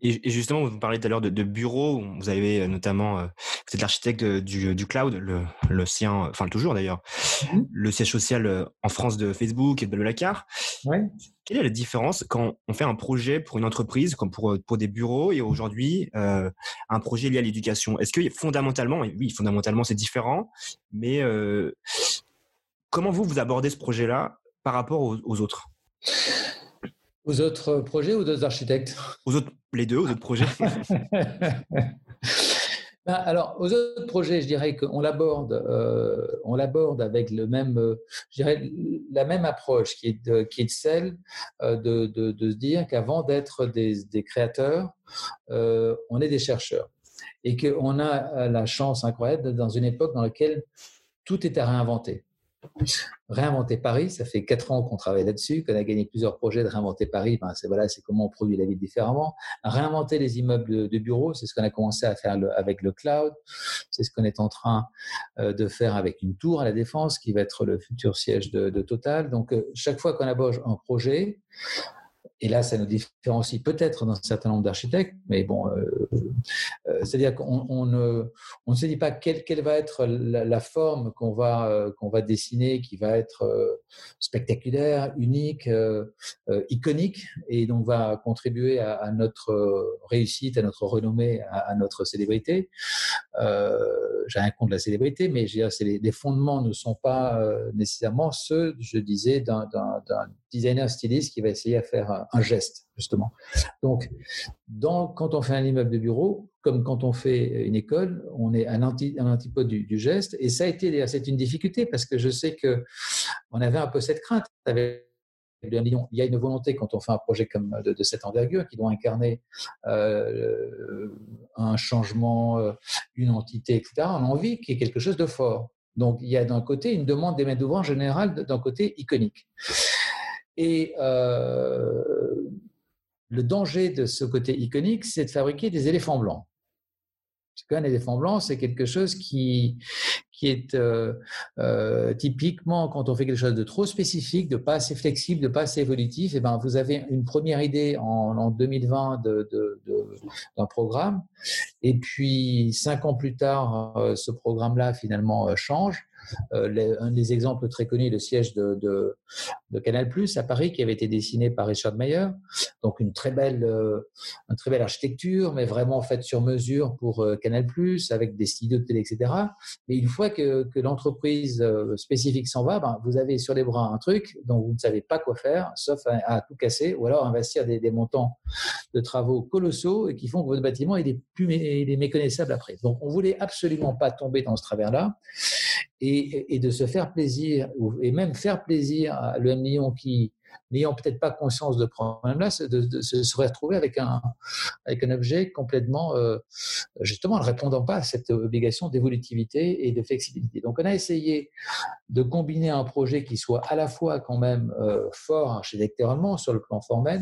Et, justement, vous parlez tout à l'heure de, de bureaux. Vous avez notamment, euh, vous êtes l'architecte du, du, cloud, le, le sien, enfin toujours d'ailleurs, mmh. le siège social euh, en France de Facebook et de Lacar. Ouais. Quelle est la différence quand on fait un projet pour une entreprise, comme pour, pour des bureaux, et aujourd'hui euh, un projet lié à l'éducation? Est-ce que fondamentalement, oui, fondamentalement c'est différent, mais euh, comment vous vous abordez ce projet-là par rapport aux, aux autres? Aux autres projets ou aux architectes? Aux autres, les deux, aux autres projets. Ben, alors, aux autres projets, je dirais qu'on l'aborde, euh, on l'aborde avec le même, euh, je dirais, la même approche qui est, de, qui est celle euh, de, de, de, se dire qu'avant d'être des, des, créateurs, euh, on est des chercheurs et qu'on a la chance incroyable d'être dans une époque dans laquelle tout est à réinventer. Réinventer Paris, ça fait quatre ans qu'on travaille là-dessus, qu'on a gagné plusieurs projets de réinventer Paris. Ben c'est voilà, c'est comment on produit la ville différemment. Réinventer les immeubles de, bureaux, c'est ce qu'on a commencé à faire avec le cloud. C'est ce qu'on est en train euh, de faire avec une tour à la défense qui va être le futur siège de, de Total. Donc euh, chaque fois qu'on aborde un projet, et là, ça nous différencie peut-être d'un certain nombre d'architectes, mais bon, euh, euh, c'est-à-dire qu'on on ne, se dit pas quelle, va être la, forme qu'on va, euh, qu'on va dessiner, qui va être spectaculaire, unique, iconique, et donc va contribuer à, notre réussite, à notre renommée, à, notre célébrité. J'ai rien contre la célébrité, mais les, les, fondements ne sont pas nécessairement ceux, je disais, d'un designer styliste qui va essayer à faire un geste, justement. Donc, quand on fait un immeuble de bureau, comme quand on fait une école, on est un, anti, un antipode du, geste. Et ça a été, c'est une difficulté parce que je sais que on avait un peu cette crainte avec il y a une volonté quand on fait un projet comme de, de cette envergure qui doit incarner euh, un changement, euh, une entité, etc. On a envie qu'il y ait quelque chose de fort. Donc il y a d'un côté une demande des maîtres d'ouvrage en général d'un côté iconique. Et euh, le danger de ce côté iconique, c'est de fabriquer des éléphants blancs. Parce qu'un éléphant blanc, c'est quelque chose qui, qui est euh, euh, typiquement quand on fait quelque chose de trop spécifique, de pas assez flexible, de pas assez évolutif. Et eh ben, vous avez une première idée en, en 2020 de, de, de, d'un programme, et puis cinq ans plus tard, ce programme-là finalement change. Euh, un des exemples très connus, le siège de, Canal Plus à Paris, qui avait été dessiné par Richard Mayer. Donc une très belle, euh, architecture, mais vraiment faite sur mesure pour euh, Canal Plus, avec des studios de télé, etc. Mais une fois que, l'entreprise spécifique s'en va, ben, vous avez sur les bras un truc dont vous ne savez pas quoi faire, sauf à, tout casser, ou alors investir des, montants de travaux colossaux et qui font que votre bâtiment est, plus, il est méconnaissable après. Donc on voulait absolument pas tomber dans ce travers-là et, de se faire plaisir, et même faire plaisir à l'EM Lyon qui, n'ayant peut-être pas conscience de problème-là, de, de, se retrouvé avec un, avec un objet complètement, euh, justement, ne répondant pas à cette obligation d'évolutivité et de flexibilité. Donc, on a essayé de combiner un projet qui soit à la fois quand même euh, fort architecturalement sur le plan formel,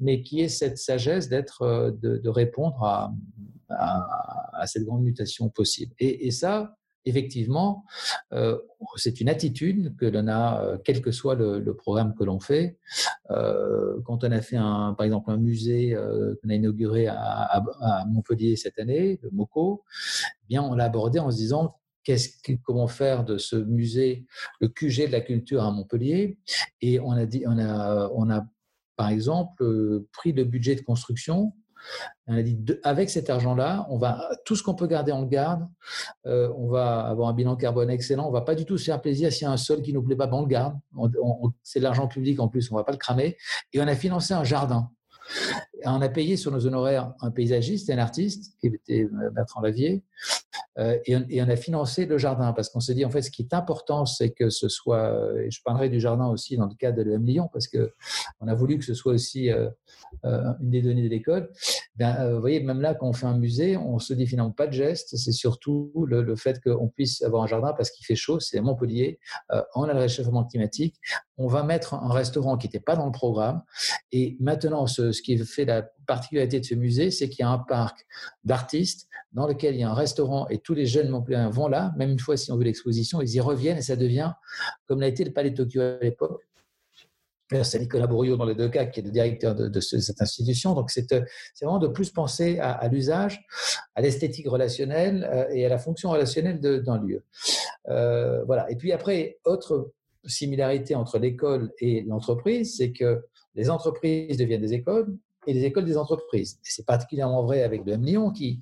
mais qui ait cette sagesse d'être, euh, de, répondre à, à, cette grande mutation possible. Et ça, effectivement, euh, c'est une attitude que l'on a, euh, quel que soit le, programme que l'on fait. Euh, quand on a fait, par exemple, un musée qu'on a inauguré à, Montpellier cette année, le MOCO, eh bien, on l'a abordé en se disant que, comment faire de ce musée le QG de la culture à Montpellier? Et on a dit, on a, on a par exemple pris le budget de construction on a dit, avec cet argent-là, on va tout ce qu'on peut garder, on le garde. Euh, on va avoir un bilan carbone excellent. On va pas du tout se faire plaisir s'il y a un sol qui nous plaît pas, ben on le garde. C'est de l'argent public en plus, on va pas le cramer. Et on a financé un jardin. On a payé sur nos honoraires un paysagiste et un artiste, qui était euh, Bertrand Lavier, et, on, et, on, a financé le jardin parce qu'on s'est dit, en fait, ce qui est important, c'est que ce soit, et je parlerai du jardin aussi dans le cadre de l'EM Lyon, parce que on a voulu que ce soit aussi euh, euh, une des données de l'école. Ben, euh, vous voyez, même là, quand on fait un musée, on se dit finalement pas de geste, c'est surtout le, le fait qu'on puisse avoir un jardin parce qu'il fait chaud, c'est à Montpellier, on a le réchauffement climatique, on va mettre un restaurant qui n'était pas dans le programme, et maintenant, ce, qui fait la particularité de ce musée, c'est qu'il y a un parc d'artistes dans lequel il y a un restaurant et tous les jeunes Montpellier vont là, même une fois si on veut l'exposition, ils y reviennent et ça devient comme l'a été le Palais de Tokyo à l'époque, c'est Nicolas Bourriot dans les deux cas qui est le directeur de, cette institution. Donc c'est vraiment de plus penser à, l'usage, à l'esthétique relationnelle et à la fonction relationnelle d'un lieu. voilà. Et puis après, autre similarité entre l'école et l'entreprise, c'est que les entreprises deviennent des écoles et les écoles des entreprises. Et c'est particulièrement vrai avec le M Lyon qui,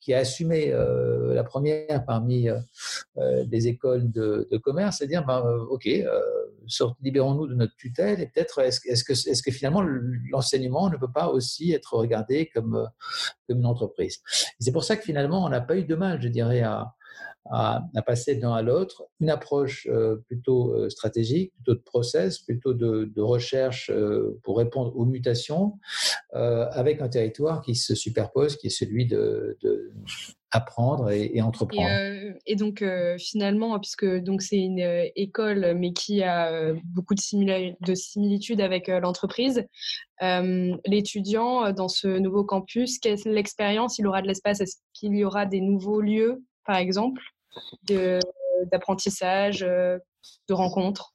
qui a assumé euh, la première parmi euh, euh, des écoles de, commerce, c'est-à-dire, ben, OK, libérons-nous de notre tutelle et peut-être est-ce est que, est que finalement l'enseignement ne peut pas aussi être regardé comme, comme une entreprise? C'est pour ça que finalement on n'a pas eu de mal, je dirais, à, à, passer d'un à l'autre, une approche euh, plutôt euh, stratégique, plutôt de process, plutôt de, recherche euh, pour répondre aux mutations, avec un territoire qui se superpose, qui est celui de, apprendre et, entreprendre. Et, donc finalement, puisque donc c'est une école mais qui a beaucoup de, de similitudes avec l'entreprise, l'étudiant dans ce nouveau campus, quelle l'expérience? Il aura de l'espace? Est-ce qu'il y aura des nouveaux lieux, par exemple? D'apprentissage, euh, de, rencontres.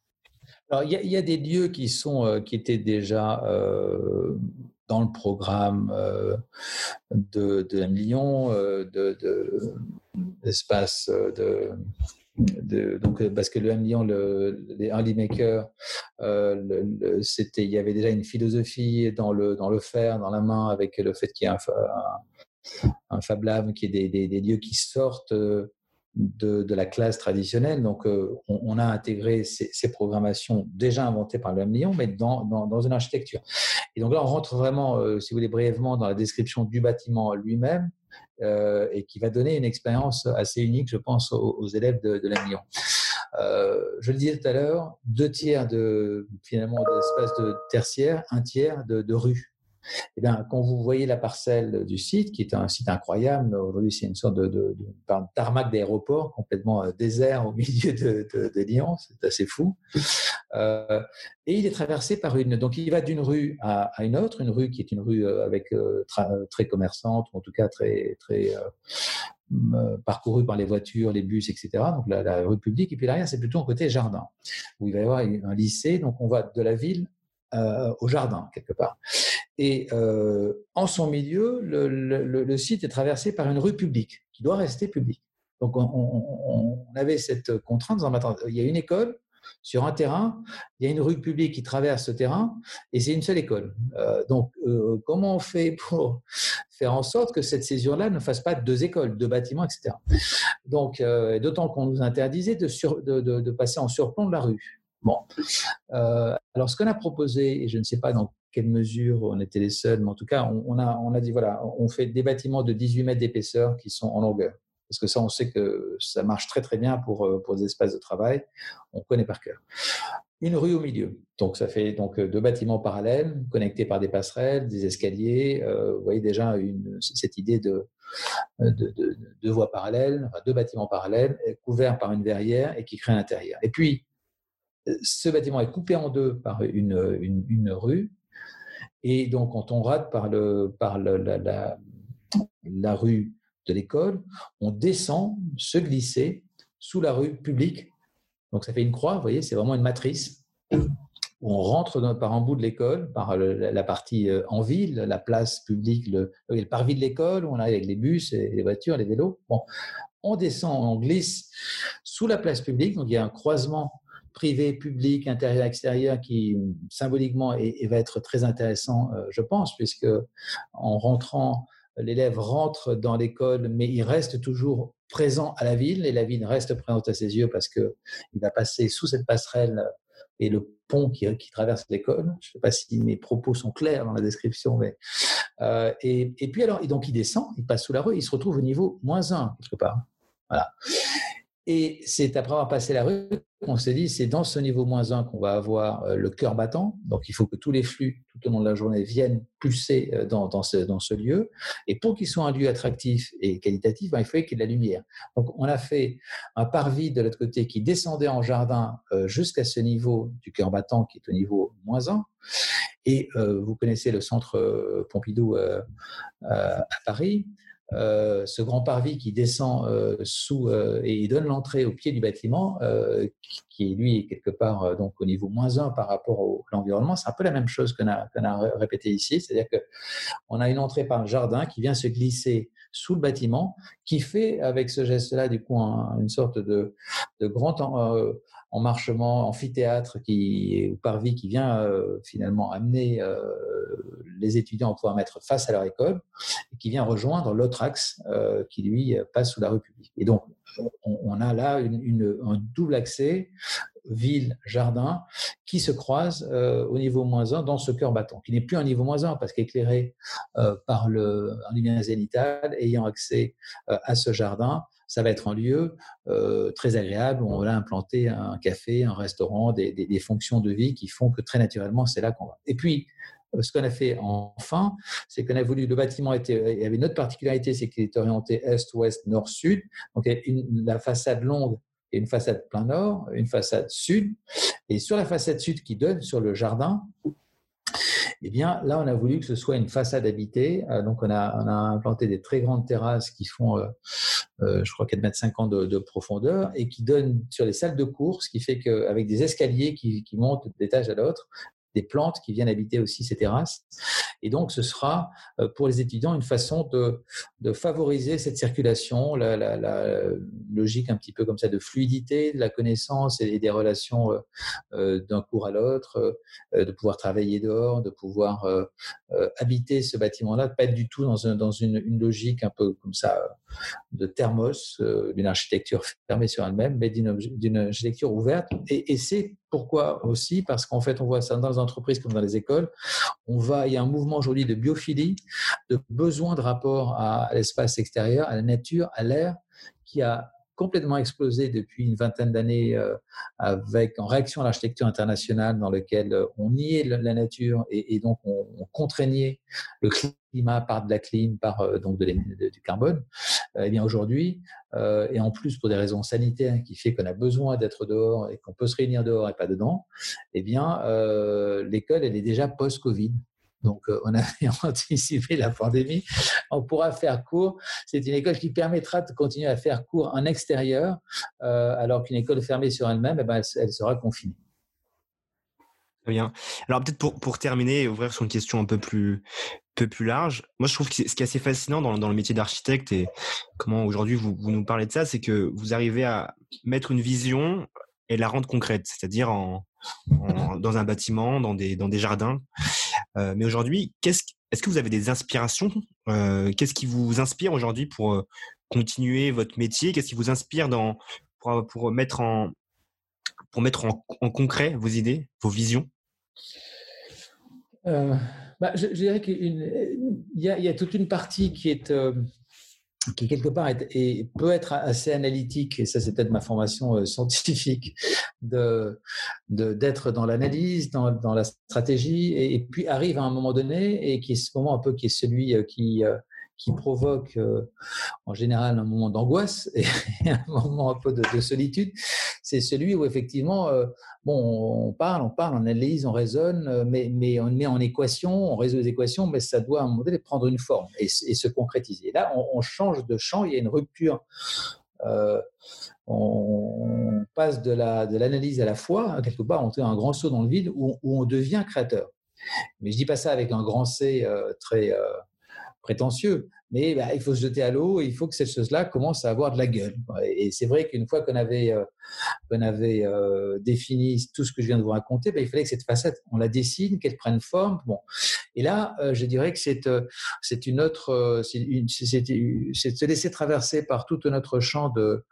Alors, il y, a des lieux qui, sont, euh, qui étaient déjà euh, dans le programme de, de Lyon, de, d'espace de, de, donc parce que le M. Lyon, le, les Early Makers, c'était, il y avait déjà une philosophie dans le dans le faire, dans la main, avec le fait qu'il y ait un, un, Fab Lab, qui est des, des, lieux qui sortent de, la classe traditionnelle. Donc, euh, on, a intégré ces, programmations déjà inventées par le Lyon, mais dans, dans, une architecture. Et donc là, on rentre vraiment, euh, si vous voulez, brièvement dans la description du bâtiment lui-même, euh, et qui va donner une expérience assez unique, je pense, aux, élèves de, de Lyon. je le disais tout à l'heure, deux tiers de finalement d'espace de tertiaire, un tiers de, de rue. Eh bien, quand vous voyez la parcelle du site, qui est un site incroyable, aujourd'hui c'est une sorte de, tarmac d'aéroport complètement euh, désert au milieu de, Lyon, c'est assez fou. Euh, et il est traversé par une, donc il va d'une rue à, une autre, une rue qui est une rue euh, avec très commerçante, ou en tout cas très très parcourue par les voitures, les bus, etc. Donc la, rue publique. Et puis derrière, c'est plutôt un côté jardin, où il va y avoir un lycée. Donc on va de la ville au jardin, quelque part. Et euh, en son milieu, le, site est traversé par une rue publique qui doit rester publique. Donc on, avait cette contrainte il y a une école sur un terrain, il y a une rue publique qui traverse ce terrain, et c'est une seule école. Euh, donc euh, comment on fait pour faire en sorte que cette césure-là ne fasse pas deux écoles, deux bâtiments, etc. Donc d'autant qu'on nous interdisait de, de, passer en surplomb de la rue. Bon. alors, ce qu'on a proposé, et je ne sais pas dans quelle mesure on était les seuls, mais en tout cas, on, a, dit voilà, on fait des bâtiments de 18 mètres d'épaisseur qui sont en longueur. Parce que ça, on sait que ça marche très très bien pour, euh, pour des espaces de travail. On connaît par cœur. Une rue au milieu. Donc, ça fait donc deux bâtiments parallèles, connectés par des passerelles, des escaliers. Euh, vous voyez déjà cette idée de, de, deux voies parallèles, deux bâtiments parallèles, couverts par une verrière et qui créent un intérieur. Et puis, ce bâtiment est coupé en deux par une rue et donc, quand on rate par, le, par la, rue de l'école, on descend se glisser sous la rue publique. Donc, ça fait une croix, vous voyez, c'est vraiment une matrice. on rentre par un bout de l'école, par la partie euh, en ville, la place publique, le, le parvis de l'école, où on arrive avec les bus, et les voitures, les vélos. Bon, on descend, on glisse sous la place publique, donc il y a un croisement privé, public, intérieur, extérieur, qui symboliquement et, va être très intéressant, euh, je pense, puisque en rentrant, l'élève rentre dans l'école, mais il reste toujours présent à la ville, et la ville reste présente à ses yeux parce que il va passer sous cette passerelle et le pont qui, traverse l'école. Je ne sais pas si mes propos sont clairs dans la description, mais euh, et, puis alors, et donc il descend, il passe sous la rue, il se retrouve au niveau moins 1 quelque part. Voilà. Et c'est après avoir passé la rue qu'on s'est dit, c'est dans ce niveau moins 1 qu'on va avoir euh, le cœur battant. Donc, il faut que tous les flux tout au long de la journée viennent pulser euh, dans, dans, ce, dans ce, lieu. Et pour qu'il soit un lieu attractif et qualitatif, ben, il faut qu'il y ait de la lumière. Donc, on a fait un parvis de l'autre côté qui descendait en jardin euh, jusqu'à ce niveau du cœur battant qui est au niveau moins 1. Et vous connaissez le centre Pompidou à Paris. Euh, ce grand parvis qui descend euh, sous euh, et donne l'entrée au pied du bâtiment, qui, est lui quelque part donc au niveau moins 1 par rapport à l'environnement, c'est un peu la même chose qu'on a, répété ici, c'est-à-dire que on a une entrée par un jardin qui vient se glisser sous le bâtiment, qui fait avec ce geste-là du coup une sorte de, de grand emmarchement, amphithéâtre qui, ou parvis qui vient finalement amener les étudiants à pouvoir mettre face à leur école et qui vient rejoindre l'autre axe euh, qui, lui, passe sous la rue publique. Et donc, on, a là un double accès ville-jardin qui se croise euh, au niveau moins 1 dans ce cœur battant, qui n'est plus un niveau moins 1 parce qu'éclairé euh, par le, un lumière ayant accès à ce jardin, ça va être un lieu très agréable où on va implanter un café, un restaurant, des, fonctions de vie qui font que très naturellement, c'est là qu'on va. Et puis, euh, ce qu'on a fait enfin, c'est qu'on a voulu, le bâtiment était, il y avait une autre particularité, c'est qu'il est orienté est-ouest, nord-sud. Donc, il y a une, la façade longue et une façade plein nord, une façade sud. Et sur la façade sud qui donne sur le jardin, eh bien, là, on a voulu que ce soit une façade habitée. Euh, donc, on a, implanté des très grandes terrasses qui font, euh, je crois, 4,50 mètres de, de, profondeur et qui donnent sur les salles de cours, ce qui fait qu'avec des escaliers qui montent d'étage à l'autre, des plantes qui viennent habiter aussi ces terrasses. Et donc, ce sera euh, pour les étudiants une façon de, favoriser cette circulation, la, la, logique un petit peu comme ça de fluidité de la connaissance et des relations euh, euh, d'un cours à l'autre, de pouvoir travailler dehors, de pouvoir habiter ce bâtiment-là, pas du tout dans, un, dans une, une, logique un peu comme ça de thermos, d'une architecture fermée sur elle-même, mais d'une architecture ouverte. Et, et c'est pourquoi aussi? Parce qu'en fait, on voit ça dans les entreprises comme dans les écoles. On va, il y a un mouvement aujourd'hui de biophilie, de besoin de rapport à l'espace extérieur, à la nature, à l'air, qui a complètement explosé depuis une vingtaine d'années euh, avec en réaction à l'architecture internationale dans lequel euh, on niait la nature et, donc on, contraignait le climat par de la clim, par euh, donc de, du carbone. eh bien aujourd'hui, et en plus pour des raisons sanitaires qui fait qu'on a besoin d'être dehors et qu'on peut se réunir dehors et pas dedans, eh bien l'école elle est déjà post-Covid. Donc, euh, on a anticipé la pandémie. On pourra faire cours. C'est une école qui permettra de continuer à faire cours en extérieur, euh, alors qu'une école fermée sur elle-même, eh ben, elle, sera confinée. Très bien. Alors peut-être pour, terminer et ouvrir sur une question un peu plus, large, moi je trouve que ce qui est assez fascinant dans, le métier d'architecte et comment aujourd'hui vous, nous parlez de ça, c'est que vous arrivez à mettre une vision et la rendre concrète, c'est-à-dire dans un bâtiment, dans des jardins. Mais aujourd'hui, est-ce que vous avez des inspirations Qu'est-ce qui vous inspire aujourd'hui pour continuer votre métier? Qu'est-ce qui vous inspire dans, pour, mettre, en, pour mettre en, concret vos idées, vos visions? Bah, je, dirais qu'il y, a toute une partie qui est qui quelque part est, et peut être assez analytique, et ça c'est peut-être ma formation euh, scientifique, de d'être dans l'analyse, dans, dans, la stratégie, et, et, puis arrive à un moment donné, et qui est ce moment un peu qui est celui euh, qui euh, qui provoque en général un moment d'angoisse et un moment un peu de, de solitude, c'est celui où effectivement bon, on parle, on parle, on analyse, on raisonne, euh, mais, mais on met en équation, on résout les équations, mais ça doit à un moment donné prendre une forme et, se concrétiser. Et là, on, change de champ, il y a une rupture. Euh, on passe de l'analyse de à la foi, hein, quelque part, on fait un grand saut dans le vide où, on devient créateur. Mais je dis pas ça avec un grand C euh, très prétentieux, mais bah, il faut se jeter à l'eau il faut que cette chose-là commence à avoir de la gueule. Et c'est vrai qu'une fois qu'on avait, euh, avait euh, défini tout ce que je viens de vous raconter, bah, il fallait que cette facette, on la dessine, qu'elle prenne forme. Bon. Et là, euh, je dirais que c'est, une autre, c'est, de se laisser traverser par tout notre champ de,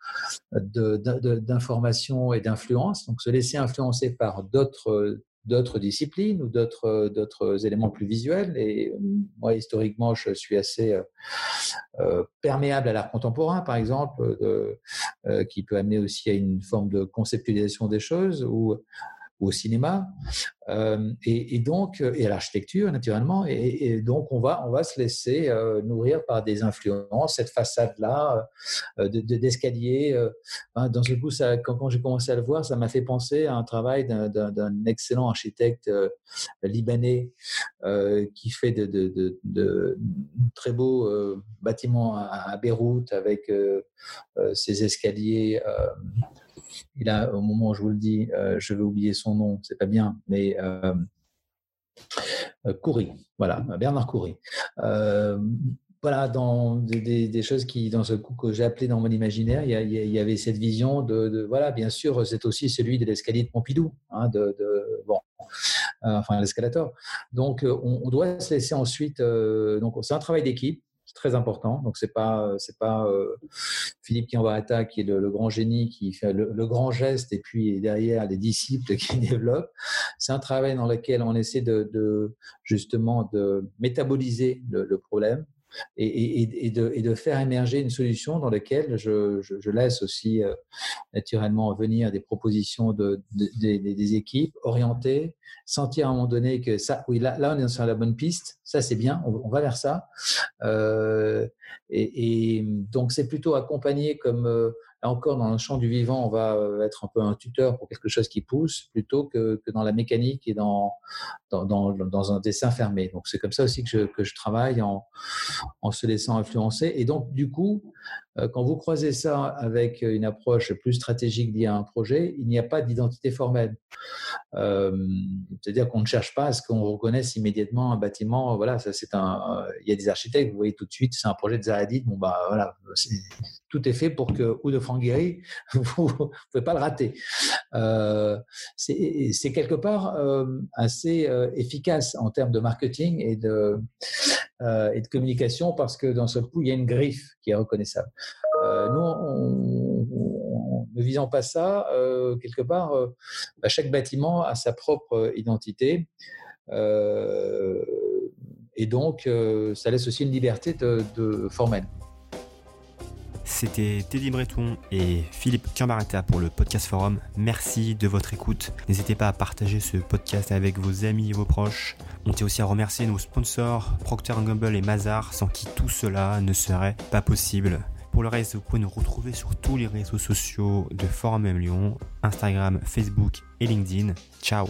de, d'information et d'influence, donc se laisser influencer par d'autres d'autres disciplines ou d'autres d'autres éléments plus visuels. Et moi, historiquement, je suis assez euh, euh, perméable à l'art contemporain, par exemple, euh, qui peut amener aussi à une forme de conceptualisation des choses ou au cinéma, euh, et, donc et à l'architecture naturellement, et, donc on va on va se laisser euh, nourrir par des influences. Cette façade là d'escalier, hein, dans ce coup, ça, quand, j'ai commencé à le voir, ça m'a fait penser à un travail d'un excellent architecte libanais qui fait de, de, de, très beaux bâtiments à, Beyrouth avec ses escaliers il a, au moment où je vous le dis, euh, je vais oublier son nom, c'est pas bien, mais euh, euh Coury, voilà, Bernard Coury. Euh, voilà, dans des, choses qui, dans ce coup que j'ai appelé dans mon imaginaire, il y, avait cette vision de, voilà, bien sûr, c'est aussi celui de l'escalier de Pompidou, hein, de, bon, enfin l'escalator. Donc, on, on, doit se laisser ensuite. donc, c'est un travail d'équipe très important. Donc c'est pas c'est pas euh, Philippe Kiambaretta qui est le, grand génie qui fait le, grand geste et puis derrière les disciples qui développent. C'est un travail dans lequel on essaie de, justement de métaboliser le problème et, de, faire émerger une solution dans laquelle je, laisse aussi euh, naturellement venir des propositions de, des équipes orientées, sentir à un moment donné que ça, oui, là, là on est sur la bonne piste, ça c'est bien, on, va vers ça. Euh, et, donc c'est plutôt accompagné comme euh, Là encore, dans le champ du vivant, on va euh, être un peu un tuteur pour quelque chose qui pousse plutôt que, dans la mécanique et dans, un dessin fermé. Donc, c'est comme ça aussi que je, travaille en, en se laissant influencer. Et donc, du coup, quand vous croisez ça avec une approche plus stratégique liée à un projet, il n'y a pas d'identité formelle. Euh, c'est-à-dire qu'on ne cherche pas à ce qu'on reconnaisse immédiatement un bâtiment. Voilà, c'est un. Il y a des architectes, vous voyez tout de suite, c'est un projet de Zaradit. Bon bah voilà, tout est fait pour que ou de Franck vous ne pouvez pas le rater. Euh, c'est quelque part assez efficace en termes de marketing et de euh, et de communication parce que dans ce coup, il y a une griffe qui est reconnaissable. Euh, nous, ne visant pas ça, euh, quelque part, bah, chaque bâtiment a sa propre identité. et donc, ça laisse aussi une liberté de, formelle. C'était Teddy Breton et Philippe Cambaretta pour le Podcast Forum. Merci de votre écoute. N'hésitez pas à partager ce podcast avec vos amis et vos proches. On tient aussi à remercier nos sponsors Procter Gamble et Mazar, sans qui tout cela ne serait pas possible. Pour le reste, vous pouvez nous retrouver sur tous les réseaux sociaux de Forum M Lyon, Instagram, Facebook et LinkedIn. Ciao